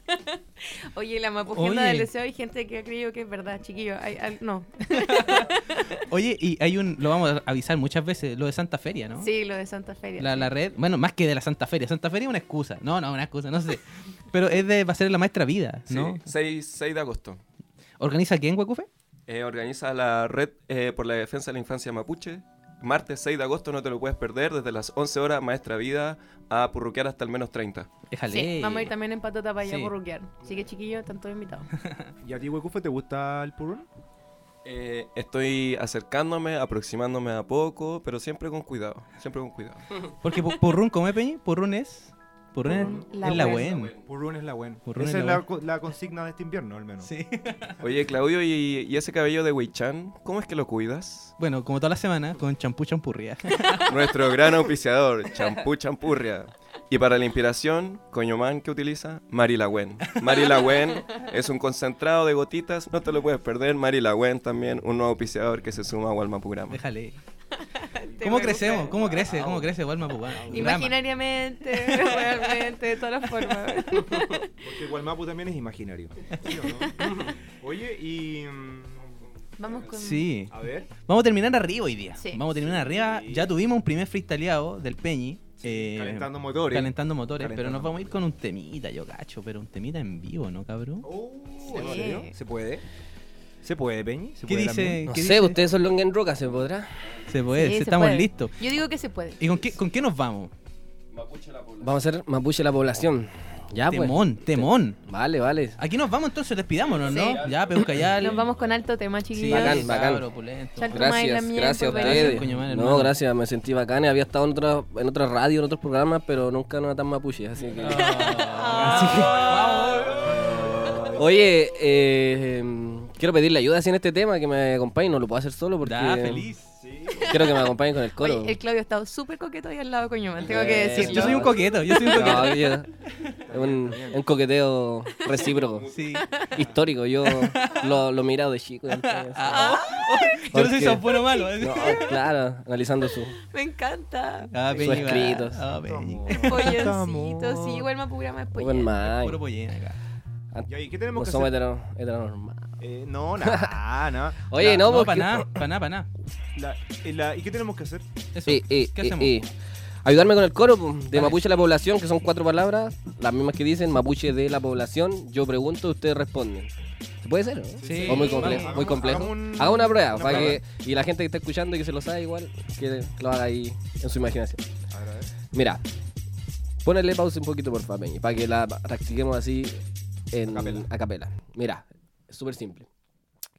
oye, la mapugenda del deseo hay gente que ha creído que es verdad, chiquillo. Hay- hay- no, Oye, y hay un, lo vamos a avisar muchas veces, lo de Santa Feria, ¿no? Sí, lo de Santa Feria. La, sí. la red, bueno, más que de la Santa Feria. Santa Feria es una excusa. No, no, una excusa, no sé. Pero es de, va a ser la maestra vida, ¿no? Sí, 6, 6 de agosto. ¿Organiza quién, Huecufe? Eh, organiza la Red eh, por la Defensa de la Infancia Mapuche. Martes 6 de agosto, no te lo puedes perder, desde las 11 horas, Maestra Vida, a purruquear hasta el menos 30. Déjale. Sí, vamos a ir también en patota para allá Sí. a burruquear. Así que chiquillos, están todos invitados. ¿Y a ti, Huecufe, te gusta el purrón? Eh, estoy acercándome, aproximándome a poco, pero siempre con cuidado, siempre con cuidado. Porque pu- Purrún, ¿cómo es, Peñi? Purrún es... Purrún es, Purrún, la es la buen. buen. Purrón es la buena. Purrún Esa es la la, co- la consigna de este invierno, al menos. Sí. Oye, Claudio, ¿y, y ese cabello de Weichan, cómo es que lo cuidas? Bueno, como toda la semana, con champú champurria. Nuestro gran auspiciador, Champú Champurria. Y para la inspiración, Coñomán, ¿qué utiliza? Marilagüen. Marilagüen es un concentrado de gotitas, no te lo puedes perder. Marilagüen también, un nuevo auspiciador que se suma a Walmapurama. Déjale. ¿Cómo crecemos? ¿Cómo crece? ¿Cómo crece Walma? Imaginariamente, realmente, de todas las formas. Porque Gualmapu también es imaginario. ¿Sí o no? Oye, y. mm, Vamos con. Sí. A ver. Vamos a terminar arriba hoy día. Sí. Vamos a terminar arriba. Ya tuvimos un primer freestyleado del Peñi. eh, calentando motores. calentando motores, pero nos vamos a ir con un temita, yo cacho, pero un temita en vivo, ¿no, cabrón? Oh, Sí. ¿en serio? ¿Se puede? ¿Se puede, Peñi? ¿Se ¿Qué puede dice? No ¿Qué sé, dice? ustedes son Longen Roca, ¿se podrá? Se puede, Sí, se estamos puede. listos. Yo digo que se puede. ¿Y con qué, con qué nos vamos? Vamos a hacer Mapuche la población. Ya, pues. temón, temón. Vale, vale. Aquí nos vamos entonces, despidámonos, Sí. ¿no? Ya, Peuca ya. Nos vamos con alto tema, Sí, chiquillos. Bacán, bacán. Chal- Gracias, la gracias a ustedes. pues, no, gracias, me sentí bacán. Había estado en otra, en otra radio, en otros programas, pero nunca en una tan mapuche, así que... Oye, eh, quiero pedirle ayuda así en este tema, que me acompañe, no lo puedo hacer solo porque... Da, feliz. Quiero que me acompañen con el coro. Oye, el Claudio ha estado súper coqueto ahí al lado de Coñoman, tengo Eh, que decirlo. Yo soy un coqueto, yo soy un coqueto. No, yo- es un, un coqueteo recíproco, Sí. histórico. Yo lo, lo he mirado de chico. entonces, Ah, yo no soy Porque- tan bueno o malo. no, claro, analizando su. Me encanta. Ah, Sus escritos. Ah, Peña. Polloncito, sí, igual más programa después. Buen man. Puro pollín acá. Ya, ¿y qué tenemos No que somos hacer? Eh, no, nada, nada. Oye, La- no, No, porque- para nada, para nada, para nada. la- y la- ¿Y qué tenemos que hacer? Eso. Eh, eh, ¿Qué eh, hacemos? eh. Ayudarme con el coro de Dale. Mapuche a la población, que son cuatro palabras, las mismas que dicen Mapuche de la población. Yo pregunto, ustedes responden. ¿Se puede ser? no? Sí, ¿O muy complejo? muy complejo. hagamos un- Haga una prueba, una para prueba. que y la gente que está escuchando y que se lo sabe igual, que lo haga ahí en su imaginación. A ver, a ver. Mira, ponele pausa un poquito, por favor, Peñi, para que la practiquemos así en A capela. a capela. Mira, súper simple.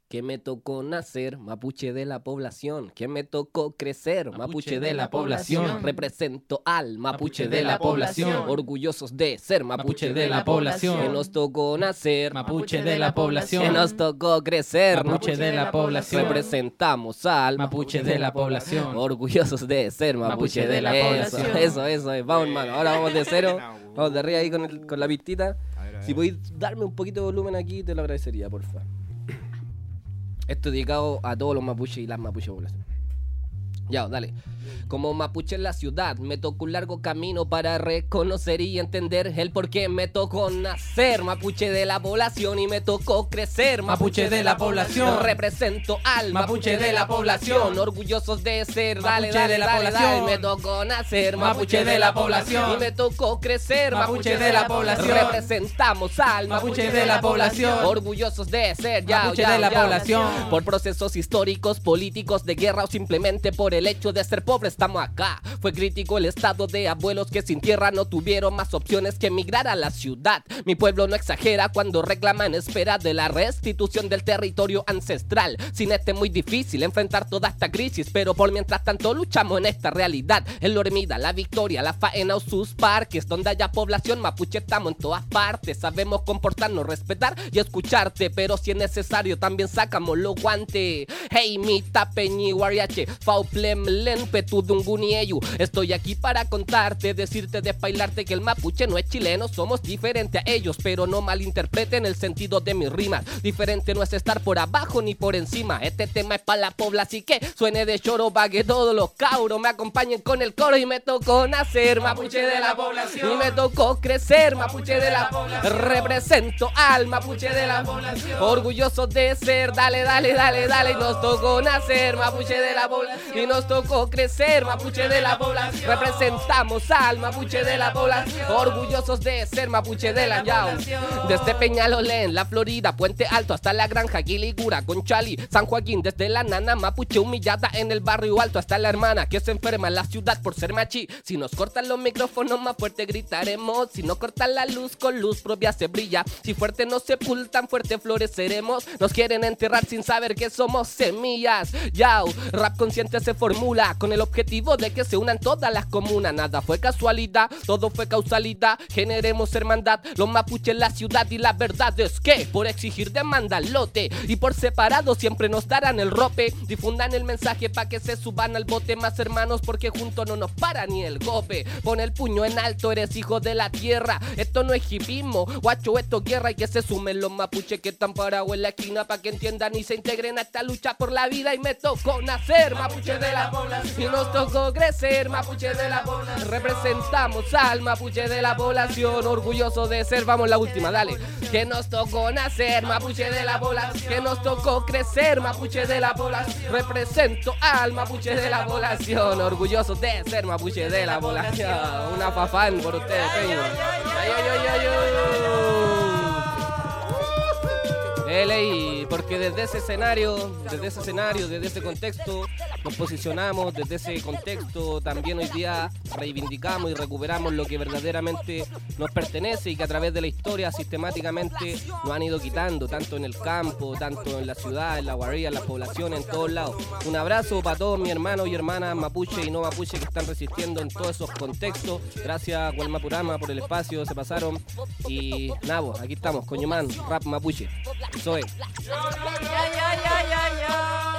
¿Qué me tocó nacer? Mapuche de la población. ¿Qué me tocó crecer? Mapuche, de la población. Represento al Mapuche de la población. Orgullosos de ser Mapuche de la población. Que nos tocó nacer? Mapuche de la población. Que nos tocó crecer? Mapuche de la población. Representamos al Mapuche de la población. Orgullosos de ser Mapuche, Mapuche de, de la la población. población. Eso, eso, es. Vamos, hermano. Ahora vamos de cero. Vamos de arriba ahí con, el- con la pistita. Si podéis darme un poquito de volumen aquí, te lo agradecería, por favor. Esto es dedicado a todos los mapuches y las mapuches población. Ya, dale. Como mapuche en la ciudad, me tocó un largo camino para reconocer y entender el por qué me tocó nacer. Mapuche de la población y me tocó crecer. Mapuche de la población. Represento al Mapuche de la población. Orgullosos de ser. Dale, Mapuche dale, de la dale, población. dale. Me tocó nacer. Mapuche de la población. Y me tocó crecer. Mapuche de la población. Representamos al Mapuche de la población. Orgullosos de ser. Ya, Mapuche de la población. Por procesos históricos, políticos, de guerra o simplemente por el hecho de ser pobre estamos acá. Fue crítico el estado de abuelos que sin tierra no tuvieron más opciones que emigrar a la ciudad. Mi pueblo no exagera cuando reclama en espera de la restitución del territorio ancestral. Sin este es muy difícil enfrentar toda esta crisis, pero por mientras tanto luchamos en esta realidad. En Loremida, la Victoria, la Faena o sus parques, donde haya población mapuche estamos en todas partes. Sabemos comportarnos, respetar y escucharte, pero si es necesario también sacamos los guantes. Hey, mi tapeñi guariache, eyu. Estoy aquí para contarte, decirte, despailarte que el mapuche no es chileno, somos diferentes a ellos, pero no malinterpreten el sentido de mis rimas. Diferente no es estar por abajo ni por encima. Este tema es para la pobla, así que suene de choro para que todos los cabros me acompañen con el coro y me tocó nacer mapuche de la población y me tocó crecer mapuche de la población. Represento al mapuche de la población, orgulloso de ser. Dale, dale, dale, dale. Y nos tocó nacer mapuche de la población nos tocó crecer mapuche de la población. Representamos al mapuche de la población, orgullosos de ser mapuche de la yao. Desde Peñalolén, la Florida, Puente Alto hasta la granja Quilicura, Conchali, San Joaquín, desde la nana mapuche humillada en el barrio alto hasta la hermana que se enferma en la ciudad por ser machi. Si nos cortan los micrófonos más fuerte gritaremos, si no cortan la luz con luz propia se brilla. Si fuerte nos sepultan, fuerte floreceremos. Nos quieren enterrar sin saber que somos semillas. Yao, rap consciente se formula con el objetivo de que se unan todas las comunas. Nada fue casualidad, todo fue causalidad. Generemos hermandad, los mapuches en la ciudad y la verdad es que por exigir demanda lote y por separado siempre nos darán el rope. Difundan el mensaje para que se suban al bote más hermanos porque juntos no nos para ni el gope. Pon el puño en alto, eres hijo de la tierra. Esto no es hipismo, guacho, esto es guerra y que se sumen los mapuches que están parados en la esquina para que entiendan y se integren a esta lucha por la vida. Y me tocó nacer, mapuche de la nos tocó crecer, mapuche de la población. Representamos al mapuche de la población, orgulloso de ser. Vamos, la última, dale. Que nos tocó nacer, mapuche de la población. Que nos tocó crecer, mapuche de la población. Represento al mapuche de la población, orgulloso de ser mapuche de la población. Una fafán por ustedes. Ay, ay, ay, ay, ay. LI, porque desde ese escenario, desde ese escenario, desde ese contexto, nos posicionamos, desde ese contexto también hoy día reivindicamos y recuperamos lo que verdaderamente nos pertenece y que a través de la historia sistemáticamente nos han ido quitando, tanto en el campo, tanto en la ciudad, en la guardia, en las poblaciones, en todos lados. Un abrazo para todos mis hermanos y hermanas mapuche y no mapuche que están resistiendo en todos esos contextos. Gracias, Gualmapurama, por el espacio, se pasaron. Y nada, pues, aquí estamos, Coñomán, rap mapuche. Rồi lâu.